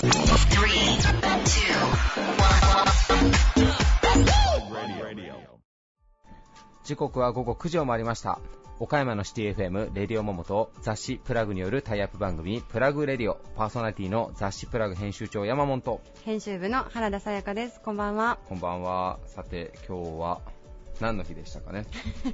Three, two, one. 時刻は午後9時を回りました岡山のシティ FM レディオモモと雑誌プラグによるタイアップ番組プラグレディオパーソナリティの雑誌プラグ編集長山本と編集部の原田さやかです。こんばんは。こんばんはさて今日は何の日でしたかね、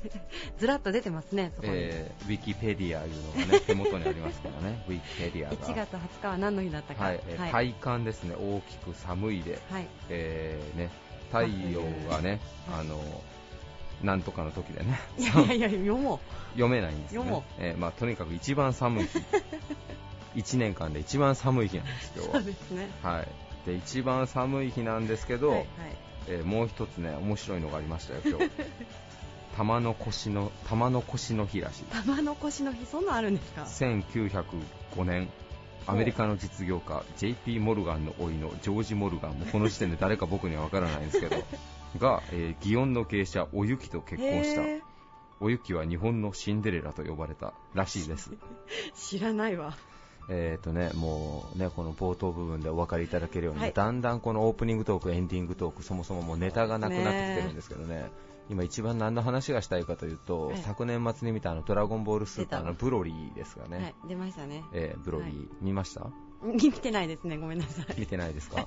ずらっと出てますね、そこに。えー、ウィキペディアいうのがね手元にありますからね。ウィキペディアが。1月20日は何の日だったか。はい、えーはい。体感ですね。大きく寒いで、はい。えーね、太陽がねあのなんとかの時でね。いやいや読も 読めないんですよ、ね。えーまあ、とにかく一番寒い日。1年間で一番寒い日なんですう。今日そうですね。は、はい、で一番寒い日なんですけど、はい、はい。えーもう一つね面白いのがありましたよ今日。玉の腰の玉の腰の日らしい。玉の腰の日、そんなんあるんですか？1905年アメリカの実業家 JP モルガンの甥のジョージ・モルガンもこの時点で誰か僕には分からないんですけど が、えー祇園の芸者おゆきと結婚した。おゆきは日本のシンデレラと呼ばれたらしいです。知らないわ。えーとね、もうね、この冒頭部分でお分かりいただけるように、はい。だんだんこのオープニングトーク、エンディングトーク、そもそももうネタがなくなってきてるんですけどね、今一番何の話がしたいかというと、はい。昨年末に見たあのドラゴンボールスーパーの出ブロリーですがね、はい、出ましたね。えーブロリー、はい。見ました？見てないですね、ごめんなさい。見てないですか、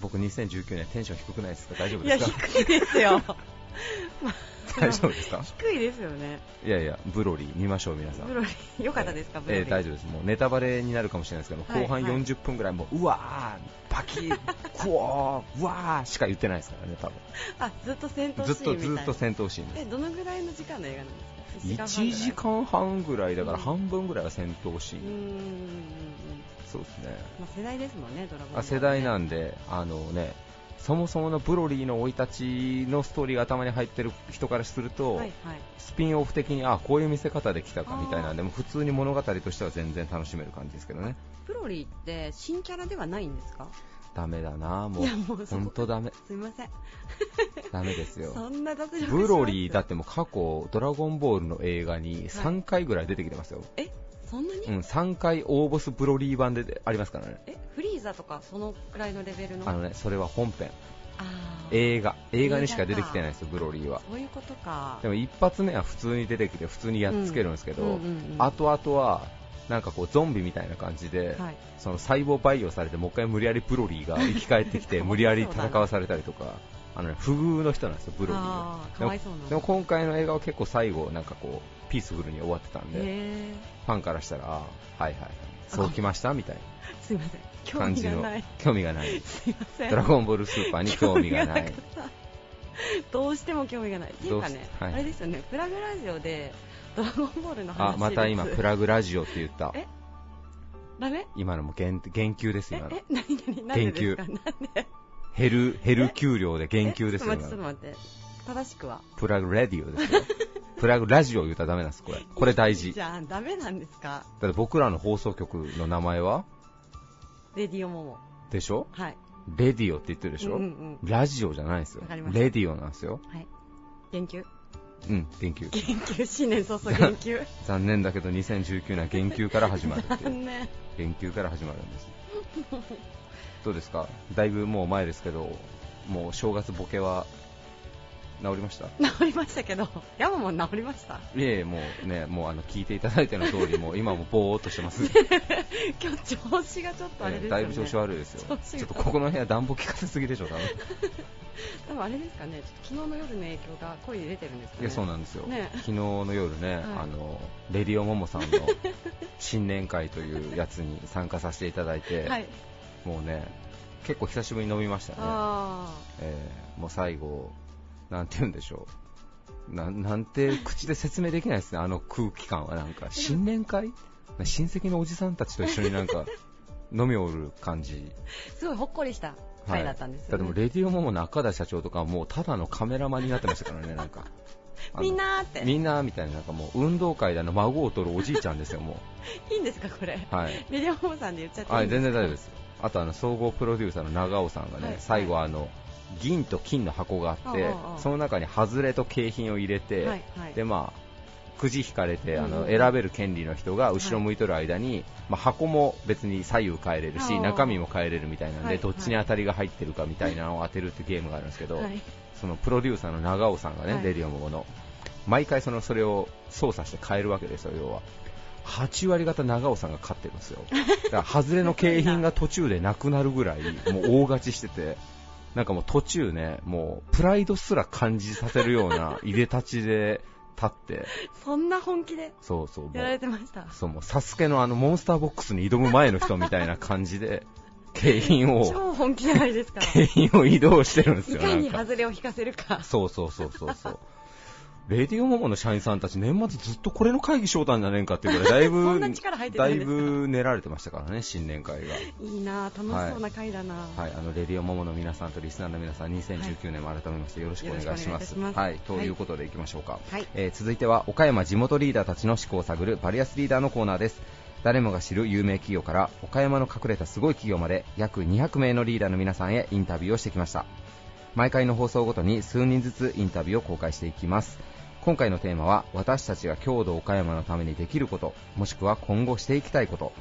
僕2019年テンション低くないですか？大丈夫いや、ですか？低いですよ。まあ大丈夫ですか？低いですよね。いやいや、ブロリー見ましょう皆さん。ブロリー、よかったですか、ブロリー。えー大丈夫です、もうネタバレになるかもしれないですけど、はい後半はい40分ぐらい、もううわー、バキッ、クオー、うわーしか言ってないですからね、多分あ、ずっと戦闘シーンみたいな。ずっとずっと戦闘シーンでえ、どのぐらいの時間の映画なんですか？す。1時間半ぐらいだからうん半分ぐらいは戦闘シーン。そうですね。まあ、世代ですもんね、ドラゴンねあ世代なんで、あのね、そもそものブロリーの生い立ちのストーリーが頭に入ってる人からすると、はいはい。スピンオフ的にあこういう見せ方できたかみたいなんでもう普通に物語としては全然楽しめる感じですけどね。ブロリーって新キャラではないんですか？ダメだなもう。いやもう本当ダメ。すいません。ダメですよ。そんな脱力ブロリーだっってもう過去ドラゴンボールの映画に3回ぐらい出てきてますよ、え、そんなに、うん、3回大ボスブロリー版でありますからね。え、フリーザとかそのくらいのレベルの？あのねそれは本編。映画。映画にしか出てきてないですよブロリーは。そういうことか。でも一発目は普通に出てきて普通にやっつけるんですけど、うんうんうん。うん後々はなんかこうゾンビみたいな感じで、はい。その細胞培養されてもう一回無理やりブロリーが生き返ってきて 無理やり戦わされたりとかあの、ね、不遇の人なんですよブロリーあはでも今回の映画は結構最後なんかこうピースフルに終わってたんでへファンからしたらあーはいはいはい。そうきました？みたいーすいません。な興感じの味がない。興味がない。すいません。ドラゴンボールスーパーに興味がない。どうしても興味がない。っていうかね、はい。あれですよね、プラグラジオでドラゴンボールの話あまた今プラグラジオって言った。え？ダメ？今のも言言及ですえ今、の。え、なになになんでですか？なんで？減る減る給料で言及ですよちょっと待って。正しくは？プラグラディオですよ プラグラジオ言ったらダメなんですこれ。これ大事。じゃあ、ダメなんですか？だって僕らの放送局の名前は？レディオモモ。でしょ？はい。レディオって言ってるでしょ、うんうんうん。ラジオじゃないんですよ。わかりました。レディオなんですよ。はい。言及？うん言及。言及、新年早々言及。残念だけど2019年は言及から始まるっていう。残 念。言及から始まるんです。どうですか？だいぶもう前ですけどもう正月ボケは治りました？治りましたけど、山も治りました？いえいえもうねもうあの聞いていただいての通りもう今もぼーっとしてます、今日調子がちょっとあれですよね。だいぶ調子悪いですよ。ちょっとここの部屋暖房効かせすぎでしょ多分。多分あれですかね、ちょっと昨日の夜の影響が声に出てるんですかね。いやそうなんですよ、ね。昨日の夜ね、あのレディオモモさんの 新年会というやつに参加させていただいて、はい。もうね結構久しぶりに飲みましたね、あえーもう最後、なんて言うんでしょうな、なんて口で説明できないですね、あの空気感は、なんか新年会？親戚のおじさんたちと一緒になんか 飲みおる感じ。ーすごいほっこりした回だったんですよ、ねだってもうレディオモモの赤田社長とかはもうただのカメラマンになってましたからね、なんか。みんなーって。みんなみたいな、なんかもう運動会であの孫を取るおじいちゃんですよ、も いいんですか、これ？う。はい。レディオモモさんで言っちゃっていいはい、全然大丈夫ですよ。あとあの総合プロデューサーの長尾さんがね、はい最後あの銀と金の箱があって、その中に外れと景品を入れて、はいはい。でまあくじ引かれてあのうん選べる権利の人が後ろ向いとる間に、まあ、箱も別に左右変えれるし中身も変えれるみたいなんで、はいどっちに当たりが入ってるかみたいなのを当てるってゲームがあるんですけど、はいそのプロデューサーの長尾さんがね、ディオモモの毎回そのそれを操作して変えるわけですよ、要は。8割方長尾さんが勝ってるんですよ。だから外れの景品が途中でなくなるぐらい、もう大勝ちしてて、なんかもう途中ね、もうプライドすら感じさせるような入れ立ちで立って、そんな本気でそうそう、もやられう、てました。そうもうサスケのあのモンスターボックスに挑む前の人みたいな感じで、景品を、超本気じゃないですか。景品を移動してるんですよ、いかに。外れを引かせるか。そうそうそうそうそう。レディオモモの社員さんたち、年末ずっとこれの会議しようたんじゃねえかっていうぐらい、だいぶ、だいぶ練られてましたからね、新年会が。いいなぁ楽しそうな回だなぁはい、あのレディオモモの皆さんとリスナーの皆さん、2019年も改めましてよろしくお願いします。よろしくお願いはい、ということでいきましょうか。はいえー続いては岡山地元リーダーたちの思考を探るバリアスリーダーのコーナーです。誰もが知る有名企業から岡山の隠れたすごい企業まで約200名のリーダーの皆さんへインタビューをしてきました。毎回の放送ごとに数人ずつインタビューを公開していきます。今回のテーマは私たちが郷土岡山のためにできること、もしくは今後していきたいこと。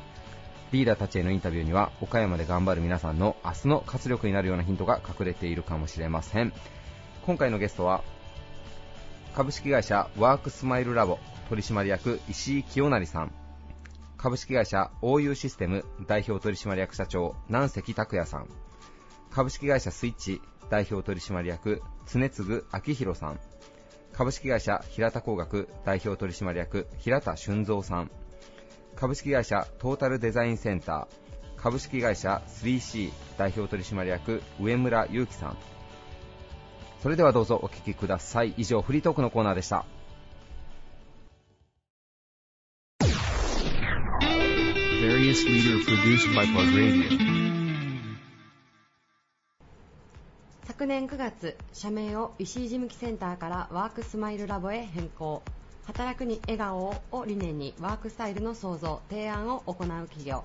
リーダーたちへのインタビューには岡山で頑張る皆さんの明日の活力になるようなヒントが隠れているかもしれません。今回のゲストは株式会社ワークスマイルラボ取締役石井清成さん。株式会社 OU システム代表取締役社長南関拓也さん。株式会社スイッチ代表取締役常次明宏さん。株式会社平田工学代表取締役平田俊三さん。株式会社トータルデザインセンター。株式会社 3C 代表取締役上村祐樹さん。それではどうぞお聞きください。以上フリートークのコーナーでした。昨年9月社名を石井事務機センターからワークスマイルラボへ変更。働くに笑顔を理念にワークスタイルの創造提案を行う企業。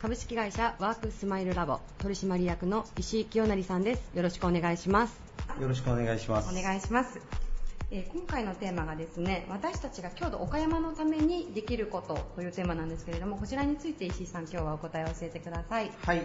株式会社ワークスマイルラボ取締役の石井清成さんです。よろしくお願いします。よろしくお願いします。お願いします、えー今回のテーマがですね私たちが郷土岡山のためにできることというテーマなんですけれどもこちらについて石井さん今日はお答えを教えてください。はい。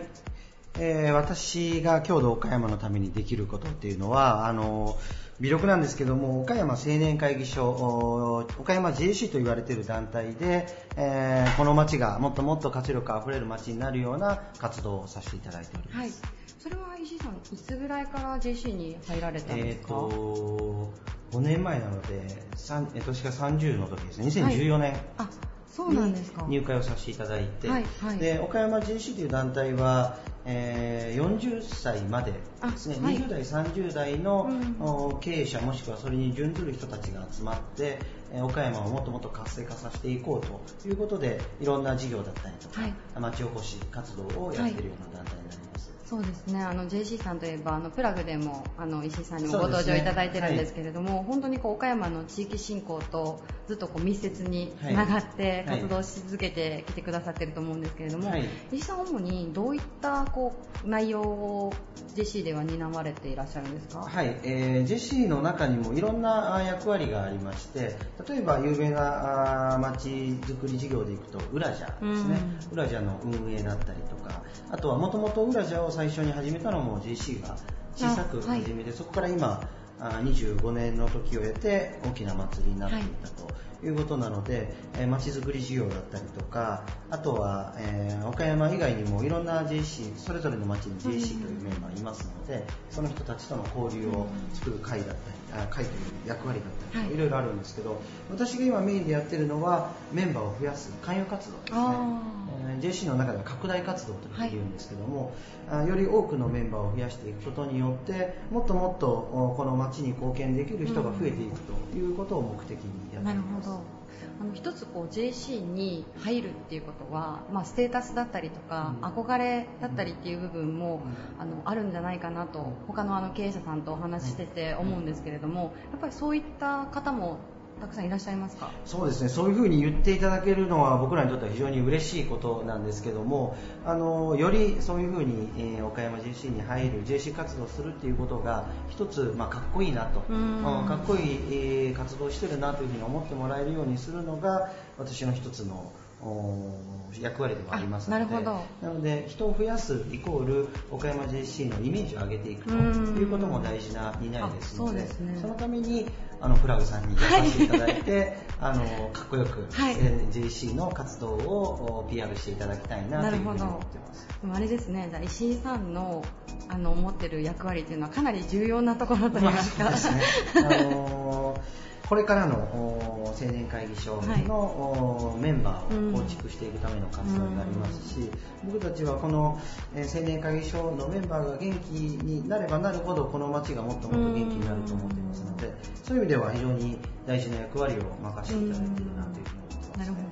えー私が郷土岡山のためにできることっていうのは、あの、微力なんですけども、岡山青年会議所、お岡山 JC と言われている団体で、えーこの町がもっともっと活力あふれる町になるような活動をさせていただいております。はいそれは石井さんいつぐらいから JC に入られたんでえっ、すか、と、5年前なので、三えー年が30の時ですね、2014年。あそうなんですか。入会をさせていただいて、はいはい。で岡山 JC という団体は、えー40歳までですね、あはい。20代、30代の、うん。お経営者もしくはそれに準ずる人たちが集まって、えー岡山をもっともっと活性化させていこうということでいろんな事業だったりとか、はい。町おこし活動をやっているような団体になります。そうですね。あの JC さんといえばあのプラグでもあの石井さんにもご登場いただいてるんですけれども、本当にこう岡山の地域振興とずっとこう密接につながってはい。活動し続けてきてくださってると思うんですけれども、はい。石井さん主にどういったこう内容を JC では担われていらっしゃるんですか？はい、えージェシーの中にもいろんな役割がありまして例えば有名な町づくり事業でいくとウラジャですね、ウラジャの運営だったりとかあとはもともとウラジャを最初に始めたのも JC が小さく始めて、そこから今あー25年の時を経て大きな祭りになっていったと。い。うことなので、えー、町づくり事業だったりとか、あとは、えー岡山以外にもいろんな JC、それぞれの町に JC というメンバーいますので、その人たちとの交流を作る会だったり、あ会という役割だったりとか、はい。いろいろあるんですけど、私が今メインでやってるのは、メンバーを増やす関与活動ですね。JC の中では拡大活動と言うんですけども、あより多くのメンバーを増やしていくことによってもっともっとおこの町に貢献できる人が増えていくということを目的にやっています。なるほど。あの一つこう JC に入るっていうことは、まあ、ステータスだったりとか、うん。憧れだったりっていう部分も、うん。あのあるんじゃないかなと他のあの経営者さんとお話ししてて思うんですけれどもやっぱりそういった方もたくさんいらっしゃいますか？そうですね。そういうふうに言っていただけるのは僕らにとっては非常に嬉しいことなんですけどもあのよりそういうふうに、えー岡山 JC に入る JC 活動するっていうことが一つ、まあ、かっこいいなと。うん。あかっこいい、えー活動してるなというふうに思ってもらえるようにするのが私の一つのお役割でもありますので。あなるほど。なので人を増やすイコール岡山 JC のイメージを上げていくとうんいうことも大事な担いですのあそうでですね。そのためにあのフラグさんに出させていただいて、あのかっこよく、JC の活動をお PR していただきたいなというふうに思ってます。でもあれですね、石井さんのあの持ってる役割っていうのはかなり重要なところといいますか、そうですね。あのーこれからのお青年会議所の、おメンバーを構築していくための活動になりますし、僕たちはこの、えー青年会議所のメンバーが元気になればなるほどこの街がもっともっと元気になると思っていますので、そういう意味では非常に大事な役割を任せていただいているなというふうに思ってます、なるほど。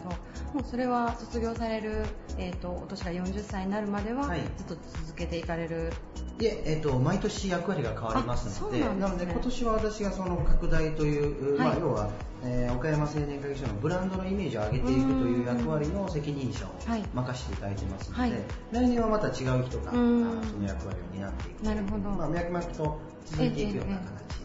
もうそれは卒業される、えー、とお年が40歳になるまでは、はい。ずっと続けていかれる？いえ、えっと、毎年役割が変わりますので、あそうなんですね。ので今年は私がその拡大という、まあ、はい要は、えー岡山青年会議所のブランドのイメージを上げていくという役割の責任者をはい。任せていただいてますので、はい。来年はまた違う人がその役割を担っていくなるほど。まあ、脈々と続いていくようなええええ形になってますね。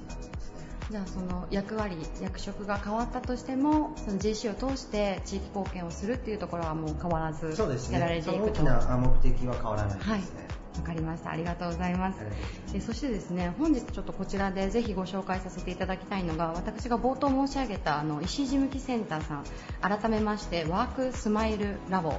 じゃあその役割、役職が変わったとしても、その JC を通して地域貢献をするっていうところはもう変わらずそうですねやられていくと。その大きなあ目的は変わらないですね。はいわかりました。ありがとうございますありがとうございます。でそしてですね本日ちょっとこちらでぜひご紹介させていただきたいのが私が冒頭申し上げたあの石井事務機センターさん改めましてワークスマイルラボ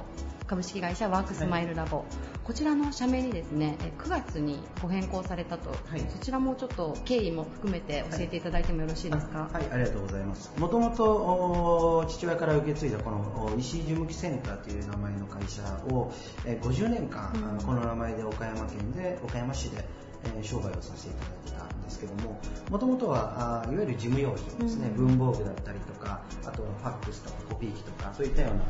株式会社ワークスマイルラボ、こちらの社名にですねえ9月にご変更されたと、はい。そちらもちょっと経緯も含めて教えていただいてもよろしいですか、はい、ありがとうございます。もともとお父親から受け継いだこのお石井事務機センターという名前の会社を、えー50年間、うん。この名前で岡山県で岡山市で、えー商売をさせていただいてたんですけども、もともとはあいわゆる事務用品ですね、うん。文房具だったりとか、あとはファックスとかコピー機とかそういったような。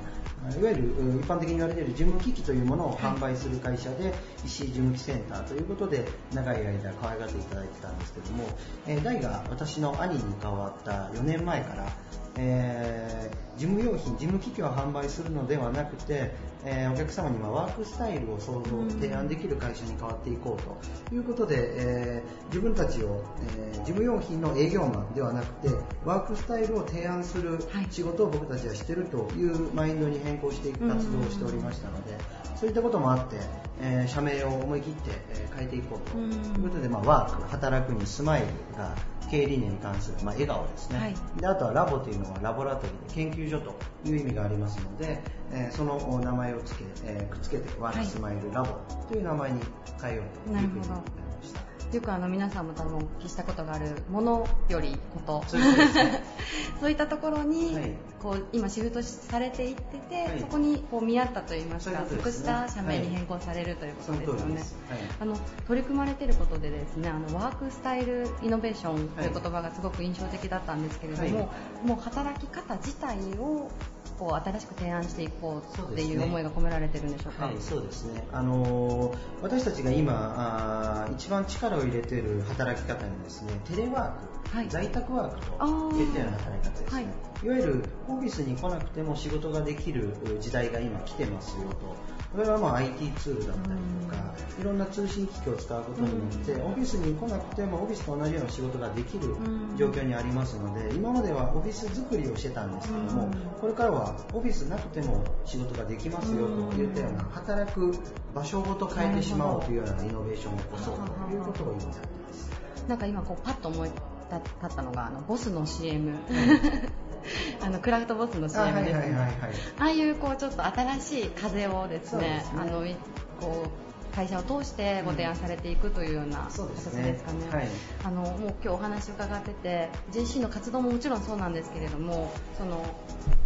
あいわゆるう一般的に言われている事務機器というものを販売する会社で、石井事務機センターということで長い間可愛がっていただいてたんですけども、えー代が私の兄に変わった4年前から、えー事務用品、事務機器を販売するのではなくて、えーお客様にまあワークスタイルを創造、提案できる会社に変わっていこうということで、えー自分たちを、えー事務用品の営業マンではなくて、ワークスタイルを提案するはい。仕事を僕たちはしているというマインドに変更していく活動をしておりましたので、そういったこともあって、えー社名を思い切って、えー変えていこうと。うん。いうことで、まあ、ワーク、働くにスマイルが経営理念に関する、まあ、笑顔ですね、はい。であとはラボというのはラボラトリーで研究所という意味がありますので、えーそのお名前をつけ、えーくっつけてワークスマイルラボという名前に変えようというふうになりました。よくあの皆さんも多分お聞きしたことがあるものよりこと。そう そういったところに、はいこう今シフトされていってて、はいそこにこう見合ったといいますか即した社名に変更されるということですよね。はいあの取り組まれていることでですねあのワークスタイルイノベーションという言葉がすごく印象的だったんですけれども、はいもう働き方自体をこう新しく提案していこうっていう思いが込められてるんでしょうか？はい、そうですね。あのー私たちが今あー一番力を入れている働き方にですね、テレワーク、はい在宅ワークといったような働き方ですね。はいい、わゆるオフィスに来なくても仕事ができる時代が今来てますよと。これはまあ IT ツールだったりとか、いろんな通信機器を使うことによって、オフィスに来なくてもオフィスと同じような仕事ができるうん状況にありますので、今まではオフィス作りをしてたんですけども、うんこれからはオフィスなくても仕事ができますよといったような働く場所ごと変えてしまおうというようなイノベーションを起こそうということを今やってます。なんか今こうパッと思い立ったのがあのボスの CM あのクラフトボスの CM です。ねああいうこうちょっと新しい風をですねすね。あのいこう会社を通してご提案されていくというような形でですかね。はい。あのもう今日お話伺ってて JC の活動ももちろんそうなんですけれどもその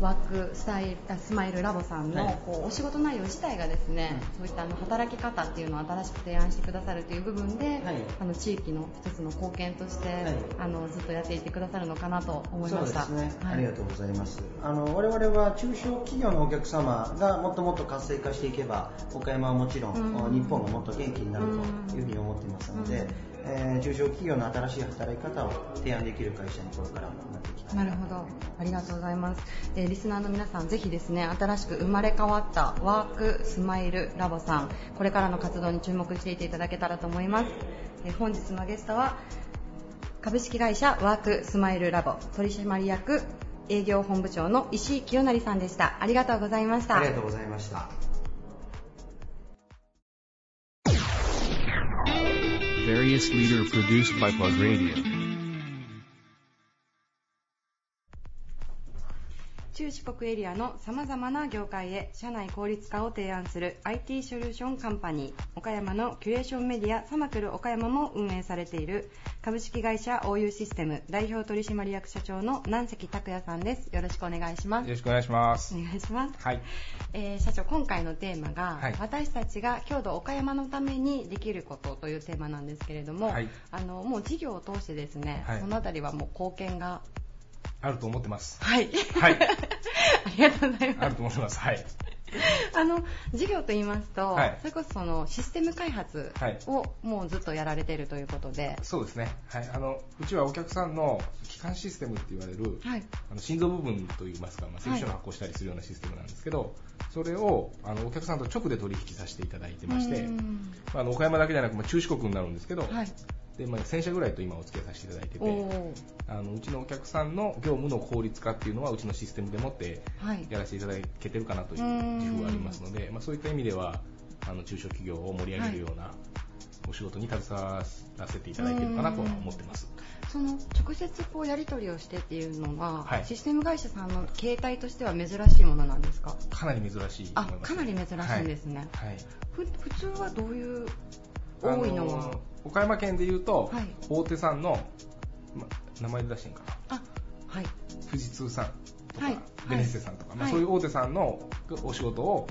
ワークスタイルあスマイルラボさんの、はい。こうお仕事内容自体がですね、そういったあの働き方っていうのを新しく提案してくださるという部分で、はい。あの地域の一つの貢献として、い。あのずっとやっていってくださるのかなと思いました。そうですね、はい。ありがとうございます。あの我々は中小企業のお客様がもっともっと活性化していけば岡山はもちろん、うん。日本方ももっと元気になるというふうに思っていますので、えー中小企業の新しい働き方を提案できる会社にこれからもなっていきたいなるほど。ありがとうございます。えーリスナーの皆さん、ぜひですね、新しく生まれ変わったワークスマイルラボさん、これからの活動に注目していていただけたらと思います。えー本日のゲストは、株式会社ワークスマイルラボ取締役営業本部長の石井清成さんでした。ありがとうございました。ありがとうございました。Various leader produced by Plug Radio. 中四国エリアの様々な業界へ社内効率化を提案する IT ソリューションカンパニー岡山のキュレーションメディアサマクル岡山も運営されている株式会社 OU システム代表取締役社長の南関拓也さんです。よろしくお願いします。よろしくお願いします。お。願いします、はい。えー社長今回のテーマが、はい。私たちが郷土岡山のためにできることというテーマなんですけれども、はい。あのもう事業を通してですね、はい。そのあたりはもう貢献があると思ってます。はいはい。ありがとうございますあると思ってます。はい。あの事業と言いますと、はいそれこそそのシステム開発はいをもうずっとやられているということで、そうですね。はい。あの、うちはお客さんの基幹システムって言われる、はい、あの心臓部分といいますか、まあ、請求書の発行したりするようなシステムなんですけど、それをあのお客さんと直で取引させていただいてまして、うんまあ、あの岡山だけじゃなく、まあ、中四国になるんですけど、はい、でまあ、1000社ぐらいと今お付き合いさせていただいておて、ー。あのうちのお客さんの業務の効率化っていうのはうちのシステムでもってはい、やらせていただけてるかなという自負がありますので、まあ、そういった意味ではあの中小企業を盛り上げるようなお仕事に携わらせていただいてるかなとは思ってます。その直接こうやり取りをしてっていうのが、はい。システム会社さんの形態としては珍しいものなんですか？かなり珍しいとあかなり珍しいんですね、はい。はい。ふ普通はどういうあ多いのは、岡山県でいうと、はい。大手さんの、ま、名前で出してんかな。あはい。富士通さんとか、はい。ベネッセさんとか、まあ、はい。そういう大手さんのお仕事を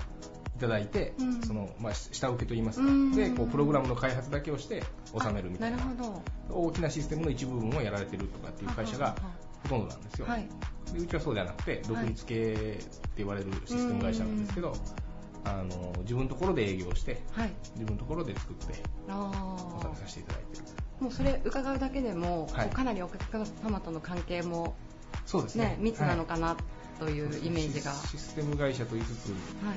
いただいて、うん。そのまあ、下請けといいますか、うん。でこうプログラムの開発だけをして納めるみたいな。あなるほど。大きなシステムの一部分をやられてるとかっていう会社がほとんどなんですよ、はい。でうちはそうではなくて独立系って言われるシステム会社なんですけど、あの自分のところで営業してはい。自分のところで作ってあ納めさせていただいてる。ーもうそれ伺うだけでも、はい。かなりお客様との関係もそうですね。ね密なのかなというイメージが、シシステム会社と言いつつ、は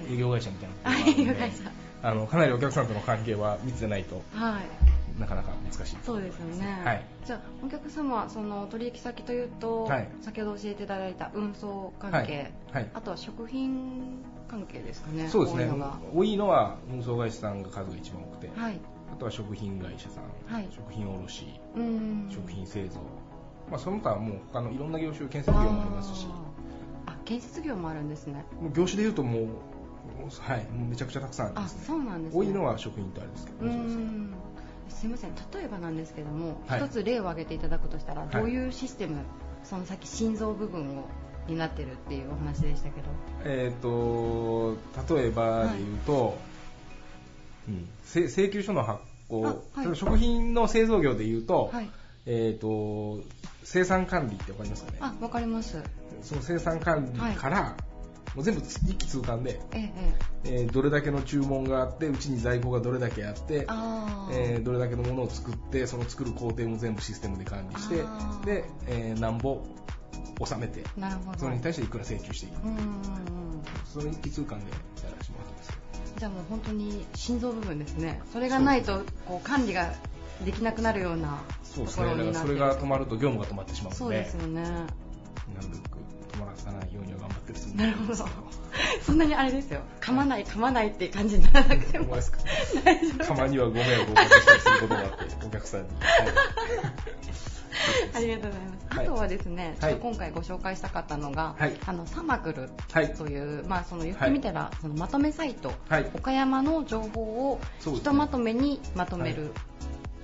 い。営業会社みたいな営業会社。あのかなりお客さんとの関係は密でないとはい。なかなか難しいそうですよね、はい。じゃあお客様その取引先というと、はい。先ほど教えていただいた運送関係、はい。はい。あとは食品関係ですかねそうですね。多いのは運送会社さんが数が一番多くて、はい。あとは食品会社さん、はい。食品卸うん。食品製造、まあ、その他はもう他のいろんな業種建設業もありますし。あ建設業もあるんですね。もう業種でいうともうはいめちゃくちゃたくさんありあますね。そうなんですね。多いのは食品とあれですけどすねんすいません。例えばなんですけども、はい。一つ例を挙げていただくとしたら、い。どういうシステムそのさっき心臓部分をになってるっていうお話でしたけど。えっ、と例えばで言うと、うん、せ請求書の発行、あはい。食品の製造業で言うと,、はい。えっと生産管理ってわかりますかね？あわかります。その生産管理から、もう全部一気通貫で、ええええ。えーどれだけの注文があってうちに在庫がどれだけあってあー。えーどれだけのものを作ってその作る工程も全部システムで管理してで、えー、なんぼ納めてなるほど。それに対していくら請求していくうんうんうん。その一気通貫でやらせてもらってます。じゃあもう本当に心臓部分ですね。それがないとこう管理ができなくなるようなそうとですね。だからころになってるそれが止まると業務が止まってしまうそうのでですよねなるべく止まらさないようには頑張ってるつもりなるほど。んですけそんなにあれですよ。噛まない噛まないって感じにならなくても。大丈夫たまにはご迷惑をおかけしたりすることがあってお客さんに、ありがとうございます。はい。あとはですね、はい。今回ご紹介したかったのが、はい。あのサマクルはい。という、まあその言ってみたら、そのまとめサイト、はい。岡山の情報をひとまとめにまとめる。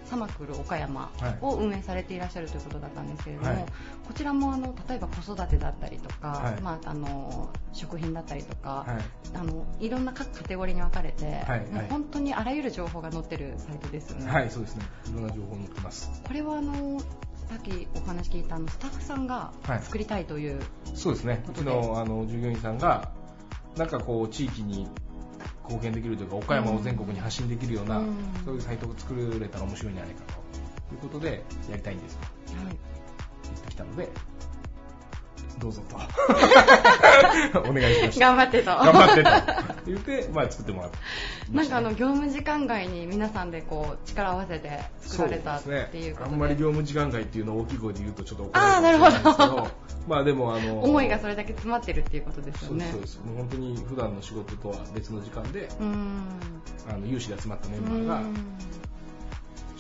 はいサマクル岡山はい。を運営されていらっしゃるということだったんですけれども、はい。こちらもあの例えば子育てだったりとか、はい。まあ、あの食品だったりとか、はい。あのいろんな各カテゴリーに分かれて、本当にあらゆる情報が載ってるサイトですよね。はい、そうですね。いろんな情報載ってます。これはあのさっきお話聞いたあのスタッフさんがはい。作りたいという、そうですね。うちのあの従業員さんがなんかこう地域に貢献できるというか岡山を全国に発信できるような、うん。そういうサイトを作れたら面白いんじゃないかということでやりたいんです。とはい。言ってきたのでどうぞと。お願いしました頑張ってと。頑張ってと。言って、まあ、作ってもらってなんかあの業務時間外に皆さんでこう力を合わせて作られたっていうことで。あんまり業務時間外っていうのを大きい声で言うとちょっと怒られるかもしれないですけあーなるど。まあでもあの思いがそれだけ詰まってるっていうことですよね。そうです。そうです。もう本当に普段の仕事とは別の時間でうーん。あの有志で集まったメうンバーが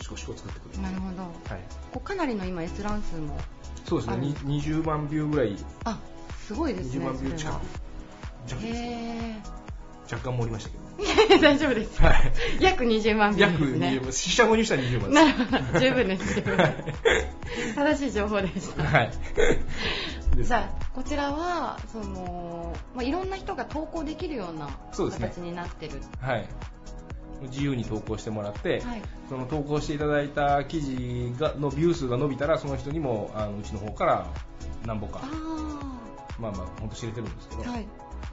シコシコ作ってくれるなるほど。はい、こうかなりの今閲覧数もそうですねあるに20万ビューぐらいあすごいです20ね。万ビュー近く弱ですねへ若干盛りましたけどー 大丈夫です。はい約20万約ですね20。万四捨五入したら20万ですなるほど。十分です。十分です正しい情報でした。はいじゃあこちらはその、まあ、いろんな人が投稿できるような形になってる。はい自由に投稿してもらって、はいその投稿していただいた記事がのビュー数が伸びたらその人にもあのうちの方から何本かあまあまあ本当知れてるんですけど、あはい。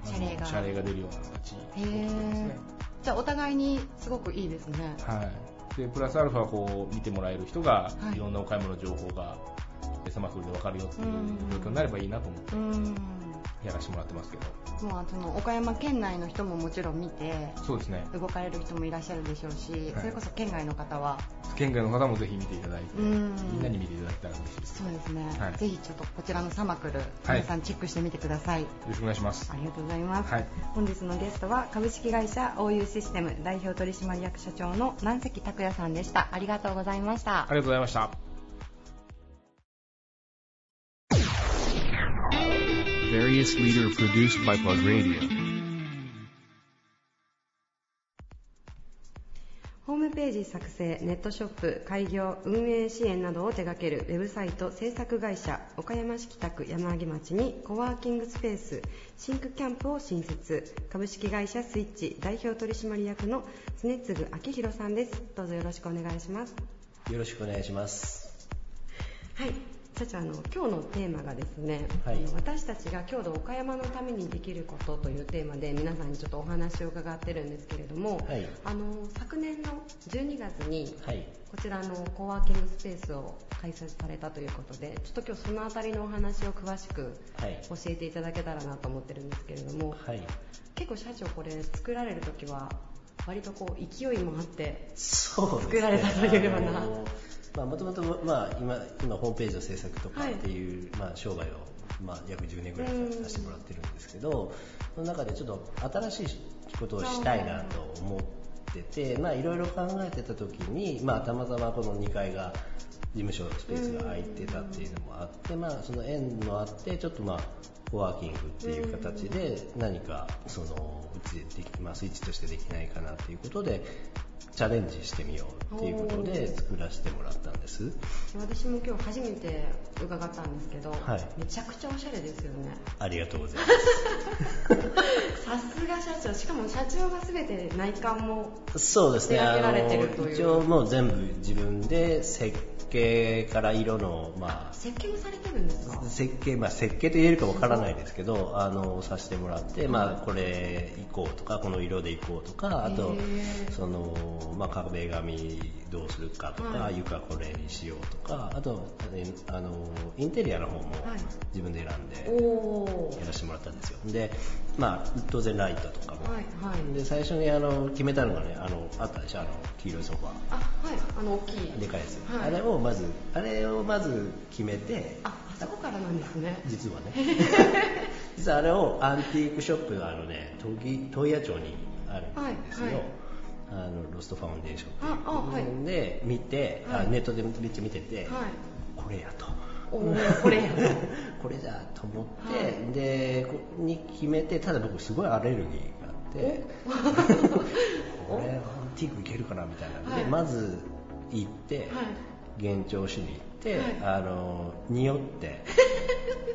謝礼が謝礼が出るような形へですえね。じゃあお互いにすごくいいですね。はい、でプラスアルファこう見てもらえる人が、はいい、ろんなお買い物情報がサマフルで分かるよっていううん状況になればいいなと思って。やらせてもらってますけど。もうその岡山県内の人ももちろん見てそうですね。動かれる人もいらっしゃるでしょうし、それこそ県外の方は。県外の方もぜひ見ていただいてうん。みんなに見ていただけたら嬉しいです。そうですね、はい。ぜひちょっとこちらのサマクル、はい。皆さんチェックしてみてください。よろしくお願いします。ありがとうございます、はい。本日のゲストは株式会社 OU システム代表取締役社長の南関拓也さんでした。ありがとうございました。ありがとうございました Various leader produced by Plug Radio. ホームページ作成、ネットショップ、開業、運営支援などを手掛けるウェブサイト制作会社岡山市北区山木町にコワーキングスペースシンクキャンプを新設株式会社スイッチ代表取締役の常次明宏さんですどうぞよろしくお願いしますよろしくお願いします。はい社長あの今日のテーマがですね、はい私たちが郷土岡山のためにできることというテーマで皆さんにちょっとお話を伺ってるんですけれども、はいあの昨年の12月にはい。こちらのコワーキングスペースを開設されたということでちょっと今日そのあたりのお話を詳しくはい。教えていただけたらなと思ってるんですけれども、はい。結構社長これ作られる時は割とこう勢いもあって。作られたというような。まあ、もともと、まあ、今、今、ホームページの制作とかはいっていう、まあ、商売を、まあ、約10年ぐらいさせてもらってるんですけど、その中でちょっと新しいことをしたいなと思ってて、まあ、いろいろ考えてた時に、まあ、たまたまこの2階が、事務所スペースが空いてたっていうのもあって、まあ、その縁もあって、ちょっとまあ、コワーキングっていう形で何かそのうちででき、ます位置としてできないかなっていうことでチャレンジしてみようっていうことで作らせてもらったんです。私も今日初めて伺ったんですけど、はい。めちゃくちゃおしゃれですよね。ありがとうござい さすが社長。しかも社長が全て内観もますそうですね。手掛けられてるあという。の一応もう全部自分で設計から色のまあ設計もされてるんですか？設計、まあ、設計と言えるかわからないですけど、あの、させてもらって、まあ、これ行こうとか、この色で行こうとか、あとその、まあ、壁紙どうするかとか、はい。床これにしようとか、あと、えあの、インテリアの方もはい。自分で選んで、おやらせてもらったんですよ。で、まあ、当然ライトとかも。はいはい。で、最初にあの、決めたのがね、あの、あったでしょ、あの、黄色いソファー。あはい。あの大きい。でかいやつ、はい。あれをまず、あれをまず決めて、ああそこからなんですね。実はね。実はあれをアンティークショップがあのね問問屋町にあるんですよ、はいはいあのロストファウンデーションっていうで見て、あはい。ネットでめっちゃ見てて、はい。これやと。これ これだと思って、はい。でこに決めてただ僕すごいアレルギーがあって これアンティークいけるかなみたいなので、はい。まず行って、はい。現状しに行って、はい。あの匂って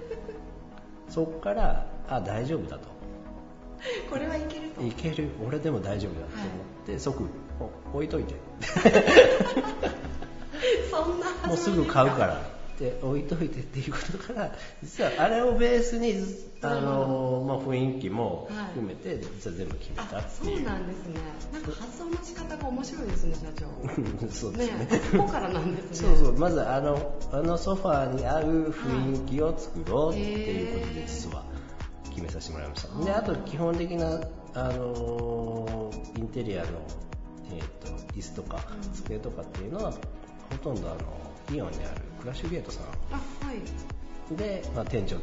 そっからあ大丈夫だと これはいけると。いける。俺でも大丈夫だと思って、即お置いといて。そんなもうすぐ買うからって置いといてっていうことから実はあれをベースにあの、まあ、雰囲気も含めて実は全部決めたあっていう、そうなんですね。なんか発想の仕方が面白いですね社長。そうですね。ねそこからなんですね。そうそう。まずあのあのソファーに合う雰囲気を作ろうっていうことで実は決めさせてもらいました。であと基本的なあのインテリアの、えー、と椅子とか机とかっていうのはほとんどあのイオンにあるクラッシュゲートさあはい。んで、まあ、店長と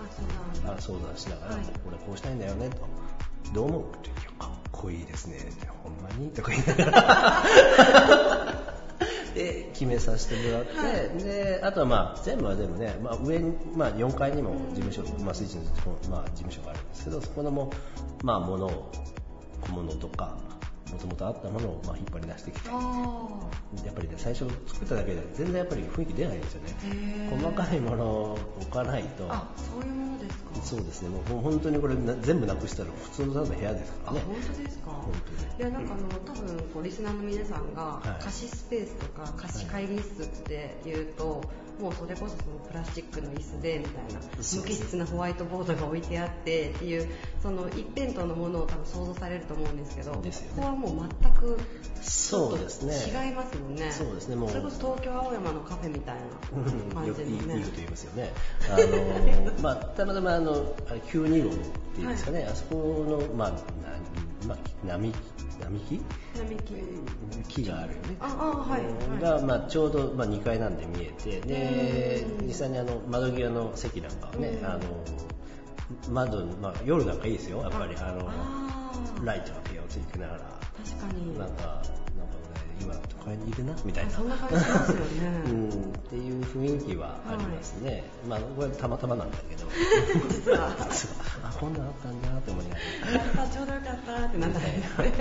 あそうなんだ。あ相談しながら、はい。これこうしたいんだよねと。どう思う?って言う。かっこいいですねって。ほんまに?とか言いながら で決めさせてもらって、であとはまあ全部は全部ね、まあ、上に、まあ、4階にも事務所、まあ、スイッチの、まあ、事務所があるんですけどそこのも、まあ、物を小物とかもともとあったものをまあ引っ張り出してきて。あやっぱりね最初作っただけで全然やっぱり雰囲気出ないんですよね。細かいものを置かないと。ーあそういうものですか。そうですね、もう本当にこれな全部なくしたら普通のただの部屋ですからね。あ本当ですか。本当に。いやなんかあの多分こうリスナーの皆さんがはい。貸しスペースとか貸し会議室っていうと、もうそれこそそのプラスチックの椅子でみたいな無機質なホワイトボードが置いてあってっていうその一辺倒のものを多分想像されると思うんですけどね。ここはもう全くそうですね。違いますもんね。そうですねもう。それこそ東京青山のカフェみたいなうん感じのねこと言いますよね。あの まあ、たまたまあのあれ925っていうんですかね、あそこの、まあ、なまあ、並木並木？並木。木があるよね。ああはいが、まあ、ちょうど、まあ、2階なんで見えて、でうん。実際にあの窓際の席なんかはね、うん。あの窓、まあ、夜なんかいいですよ、やっぱり。あのライトがピヨッといきながら、確かに。なんか、今都会にいるなみたいな。そんな感じしますよね、うん、っていう雰囲気はありますね。まあ、これたまたまなんだけど。実は あ、こんなんあったんだって思いながら。ちょうどよかったってなったんですね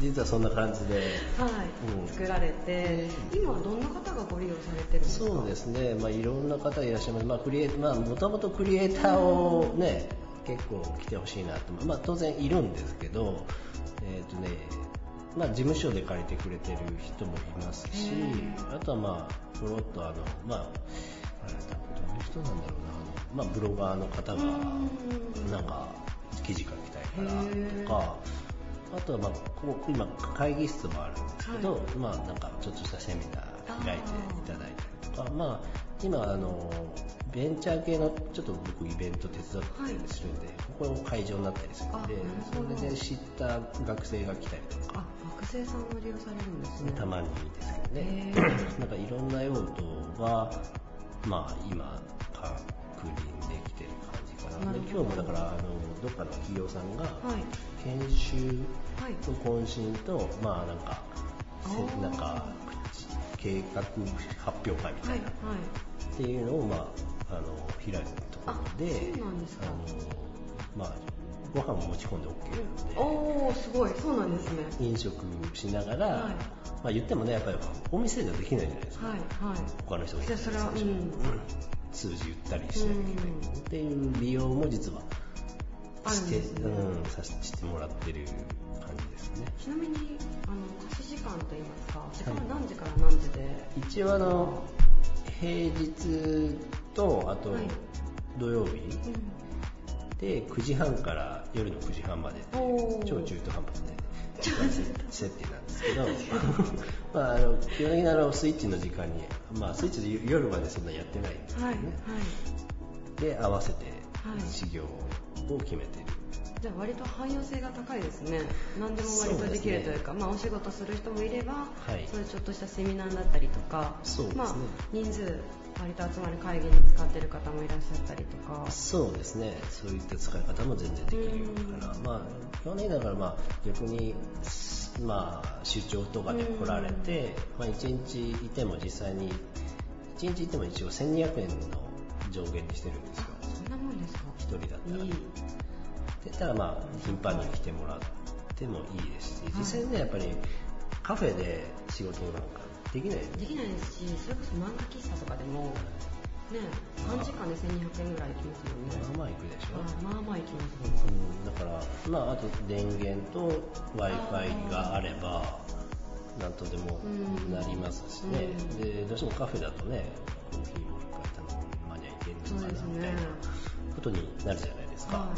実はそんな感じで。はい、うん作られて今はどんな方がご利用されてるんですか？そうですね、まあ、いろんな方いらっしゃいます。まあ、クリエイまあ、もともとクリエイターをね、結構来てほしいなと。まあ、当然いるんですけど、えっ、とね、まあ、事務所で借りてくれてる人もいますしあとはまあ、ポロッとあの、まあ、あれ多分どういう人なんだろうな、あのまあ、ブロガーの方が、うん。なんか、記事書きたいからとか、あとはまあこう今会議室もあるんですけど、はい。まあなんかちょっとしたセミナー開いていただいたりとか、まあ今あのベンチャー系のちょっと僕イベント手伝ったりするんで、ここ会場になったりするんでそれで知った学生が来たりとか。あ学生さんも利用されるんですね。たまにですけどね。なんかいろんな用途がまあ今確認できてる感じかな。で今日もだからあのどっかの企業さんがはい。研修はいと懇親と、まあなんか、せなんか、計画発表会みたはいいな、はいっていうのを、まあ、あの、開くところで、あそうなんですか。あの、まあ、ご飯も持ち込んで OK なので、おおすごい。そうなんですね。飲食しながら、はい。まあ言ってもね、やっぱりお店ではできないじゃないですか。はいはい。他の人がじゃあそれはうん。数字言ったりしなきゃいけないっていう利用も実はあるん。して、ですね。うん、させてもらってる感じですね。ちなみにあの貸し時間といいますか時間は何時から何時で、一応あの平日とあとはい。土曜日うんで9時半から夜の9時半までおー。超中途半端で 設定なんですけど まああの基本的にあのスイッチの時間に、まあ、スイッチで夜までそんなやってないんですけどはいね、はい。で合わせてはい。事業を決めてる、じゃあ割と汎用性が高いですね。何でも割とできるというかまあ、お仕事する人もいれば、はい。そういうちょっとしたセミナーだったりとかそうですね。まあ、人数割と集まる会議に使ってる方もいらっしゃったりとか。そうですね。そういった使い方も全然できるから、まあ基本的にだからまあ逆にまあ出張とかで来られて、まあ1日いても実際に1日いても一応1200円の上限にしてるんですよ。そんなもんですか。1人だったら。いいでたらまあ頻繁に来てもらってもいいですし実際にねやっぱりカフェで仕事なんかできない。できないですしそれこそ漫画喫茶とかでもね3時間で1200円ぐらいいきますもんね。まあまあ行くでしょ、あまあまあいきますね。うん、だから、まあ、あと電源と w i f i があればなんとでもなりますしね、うん。でどうしてもカフェだとねコーヒーもう一回頼まにゃいけんのかなみたいなことになるじゃないですか。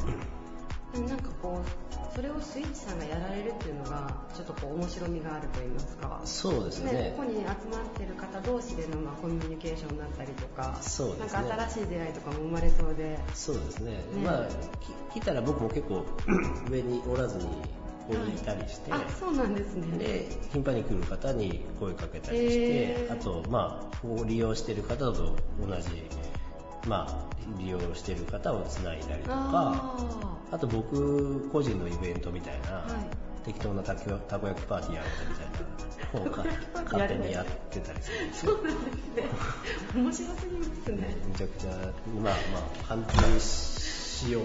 なんかこうそれをスイッチさんがやられるっていうのがちょっとこう面白みがあると言いますか。そうですね。ここに集まってる方同士でのまあコミュニケーションだったりとかそうですね。なんか新しい出会いとかも生まれそうで。そうですね、ね。まあき来たら僕も結構 上におらずにここにいたりして、あそうなんですね。で頻繁に来る方に声かけたりして、あと、まあ、ここを利用している方と同じ、まあ、利用している方をつないだりとかああと僕個人のイベントみたいな、はい。適当なたこたこ焼きパーティーやるみたいな方をか 勝手にやってたりするんですそうなんですね。面白すぎますね。めちゃくちゃ、まあまあ、反対しよう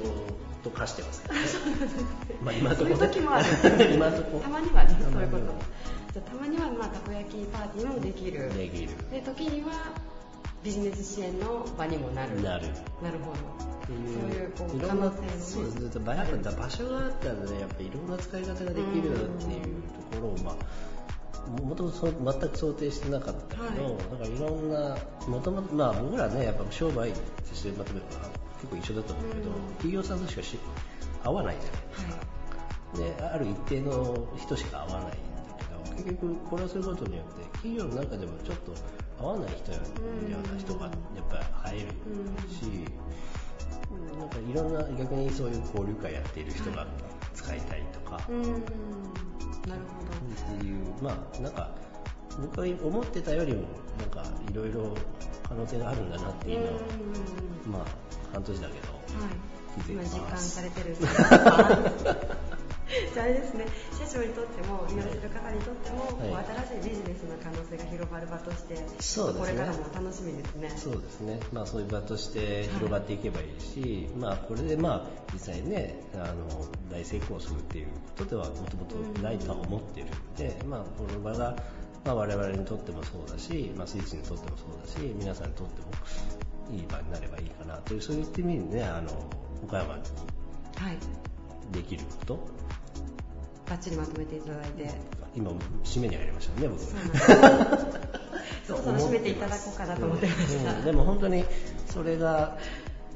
と化してます けどね。まあ今のところ。そういう時もある 今のとこたまにはねそういうこと。じゃあたまにはまあたこ焼きパーティーもできる。できる。で時にはビジネス支援の場にもなるなる。なるほどっていそういうこういろんな可能性そうですね。やっぱ場所があったらね、やっぱいろんな使い方ができるっていうところを、まあ、もともと全く想定してなかったけど、はいだからいろんな、もともと、まあ僕らね、やっぱ商売としてまとめたら結構一緒だと思うけど、うん企業さんとしかし合わないじゃないですか。である一定の人しか会わないんだけど結局これをすることによって企業の中でもちょっと会わない人やような人がやっぱり入るし、なんかいろんな逆にそういう交流会やっている人が使いたいとか、うーん。なるほっていうまあなんか僕が思ってたよりもなんかいろいろ可能性があるんだなってどいうのをうーん。まあ半年だけどはい、今実感されてる じゃあですね。社長にとっても利用してる方にとっても、はい。新しいビジネスの可能性が広がる場としてそうですね。これからも楽しみですね。そうですね、まあ、そういう場として広がっていけばいいし、まあ、これで、まあ、実際ねあの大成功するっていうことではもともとないとは思ってるんで、まあ、この場が、まあ、我々にとってもそうだし、まあ、スイッチにとってもそうだし皆さんにとってもいい場になればいいかなというそういった意味でねあの岡山にはいできること？バッチリまとめていただいて。今締めに入りましたね僕。そう そろそろ締めていただこうかなと思ってました、うんでも本当にそれが、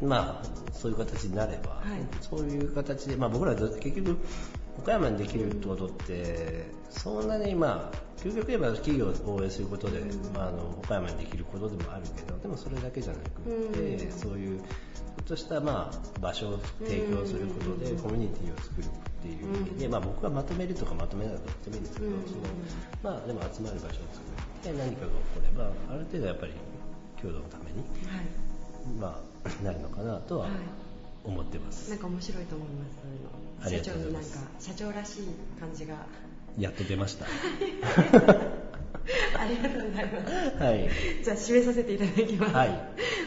まあ、そういう形になれば、はい。そういう形で、まあ、僕ら結局岡山にできることってそんなにまあ究極言えば企業を応援することで、まあ、あの岡山にできることでもあるけどでもそれだけじゃなくて、うん。そういうちょっとした、まあ、場所を提供することでコミュニティを作るっていう意味で、まあ、僕がまとめるとかまとめないとかってもいいんですけど、うん。そのまあ、でも集まる場所を作って何かが起こればある程度やっぱり共同のために、はい。まあ、なるのかなとははい。思ってます、なんか面白いと思いますそういうのありが社長になんとうございます。か社長らしい感じが。やっと出ました。ありがとうございます。はい。じゃあ締めさせていただきます、はい。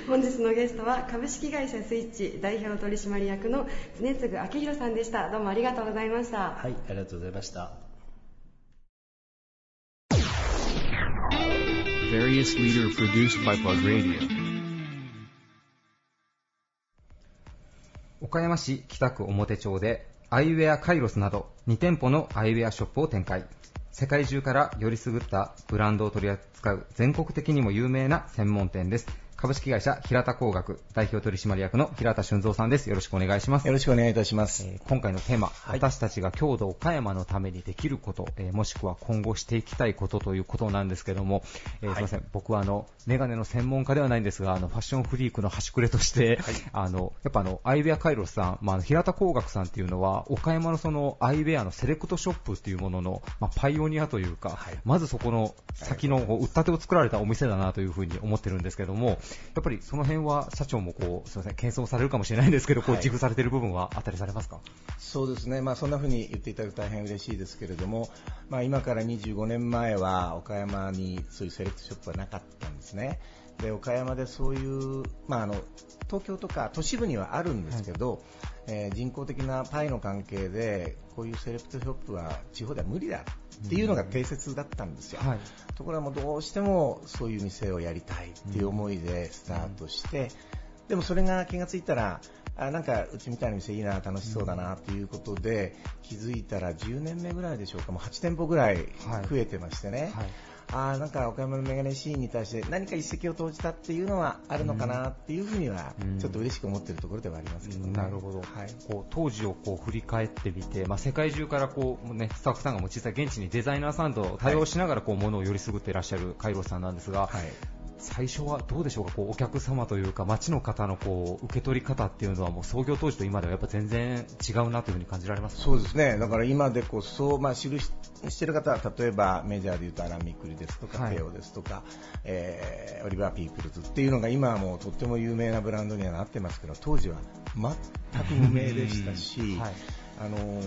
本日のゲストは株式会社スイッチ代表取締役の常次明宏さんでした。どうもありがとうございました。はいありがとうございました。Various leader produced by Plug Radio. 岡山市北区表町でアイウェアカイロスなど2店舗のアイウェアショップを展開。世界中からよりすぐったブランドを取り扱う全国的にも有名な専門店です。株式会社平田工学代表取締役の平田俊三さんです。よろしくお願いします。よろしくお願いいたします。えー今回のテーマ、私たちが郷土岡山のためにできること、えーもしくは今後していきたいことということなんですけども、えーすいません、僕はあの、メガネの専門家ではないんですが、あの、ファッションフリークの端くれとして、あの、やっぱあの、アイウェアカイロスさん、まあ平田工学さんっていうのは、岡山のその、アイウェアのセレクトショップっていうものの、まあ、パイオニアというか、まずそこの先のこう売ったてを作られたお店だなというふうに思ってるんですけども、やっぱりその辺は社長もこう、すいません、謙遜されるかもしれないんですけど、こう、はい自負されてる部分はあったりされますか？そうですね、まあ、そんな風に言っていただくと大変嬉しいですけれども、まあ、今から25年前は岡山にそういうセレクトショップはなかったんですね。で岡山でそういう、まあ、あの東京とか都市部にはあるんですけど、えー人工的なパイの関係でこういうセレクトショップは地方では無理だっていうのが定説だったんですよ、はい。ところがもうどうしてもそういう店をやりたいっていう思いでスタートして、でもそれが気がついたらあなんかうちみたいな店いいな楽しそうだなということで、気づいたら10年目ぐらいでしょうか。もう8店舗ぐらい。増えてましてね、はいあーなんか岡山のメガネシーンに対して何か一石を投じたっていうのはあるのかなっていうふうにはうんちょっと嬉しく思ってるところではありますけどね。なるほど、はい。こう当時をこう振り返ってみて、まあ、世界中からこう、ね、スタッフさんがもう実際現地にデザイナーさんと対応しながらこうものをよりすぐっていらっしゃるカイロさんなんですが、はい。最初はどうでしょうか、こうお客様というか街の方のこう受け取り方っていうのはもう創業当時と今ではやっぱ全然違うなというふうに感じられますか？そうですね。だから今でこそ、まあ、知るし、してる方は、例えばメジャーで言うとアラン・ミクリですとか、はい。ペオですとか、えーオリバー・ピープルズっていうのが今はもうとっても有名なブランドにはなってますけど、当時は全く無名でしたし、はい。あのー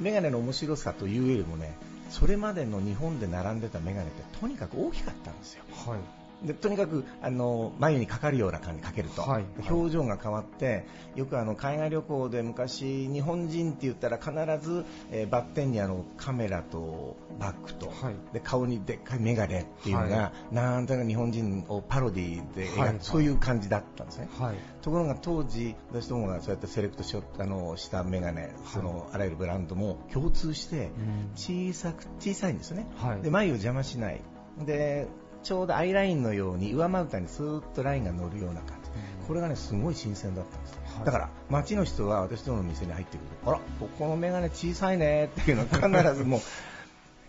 メガネの面白さというよりもね、それまでの日本で並んでたメガネってとにかく大きかったんですよ。はいでとにかくあの眉にかかるような感じにかけると、はい。表情が変わってよくあの海外旅行で昔日本人って言ったら必ず、えーバッテンにあのカメラとバッグと、はい。で顔にでっかい眼鏡っていうのが、はなんとなく日本人をパロディで描く、はい。そういう感じだったんですね。はい。ところが当時、私どもがそうやってセレクトしよあのしたメガネ、そのあらゆるブランドも共通して小さく小さいんですよね、はい。で眉を邪魔しない。で、ちょうどアイラインのように上まぶたにスーッとラインが乗るような感じ、これがねすごい新鮮だったんです、はい。だから街の人は私どもの店に入ってくると、あら、ここのメガネ小さいねっていうのは必ずもう、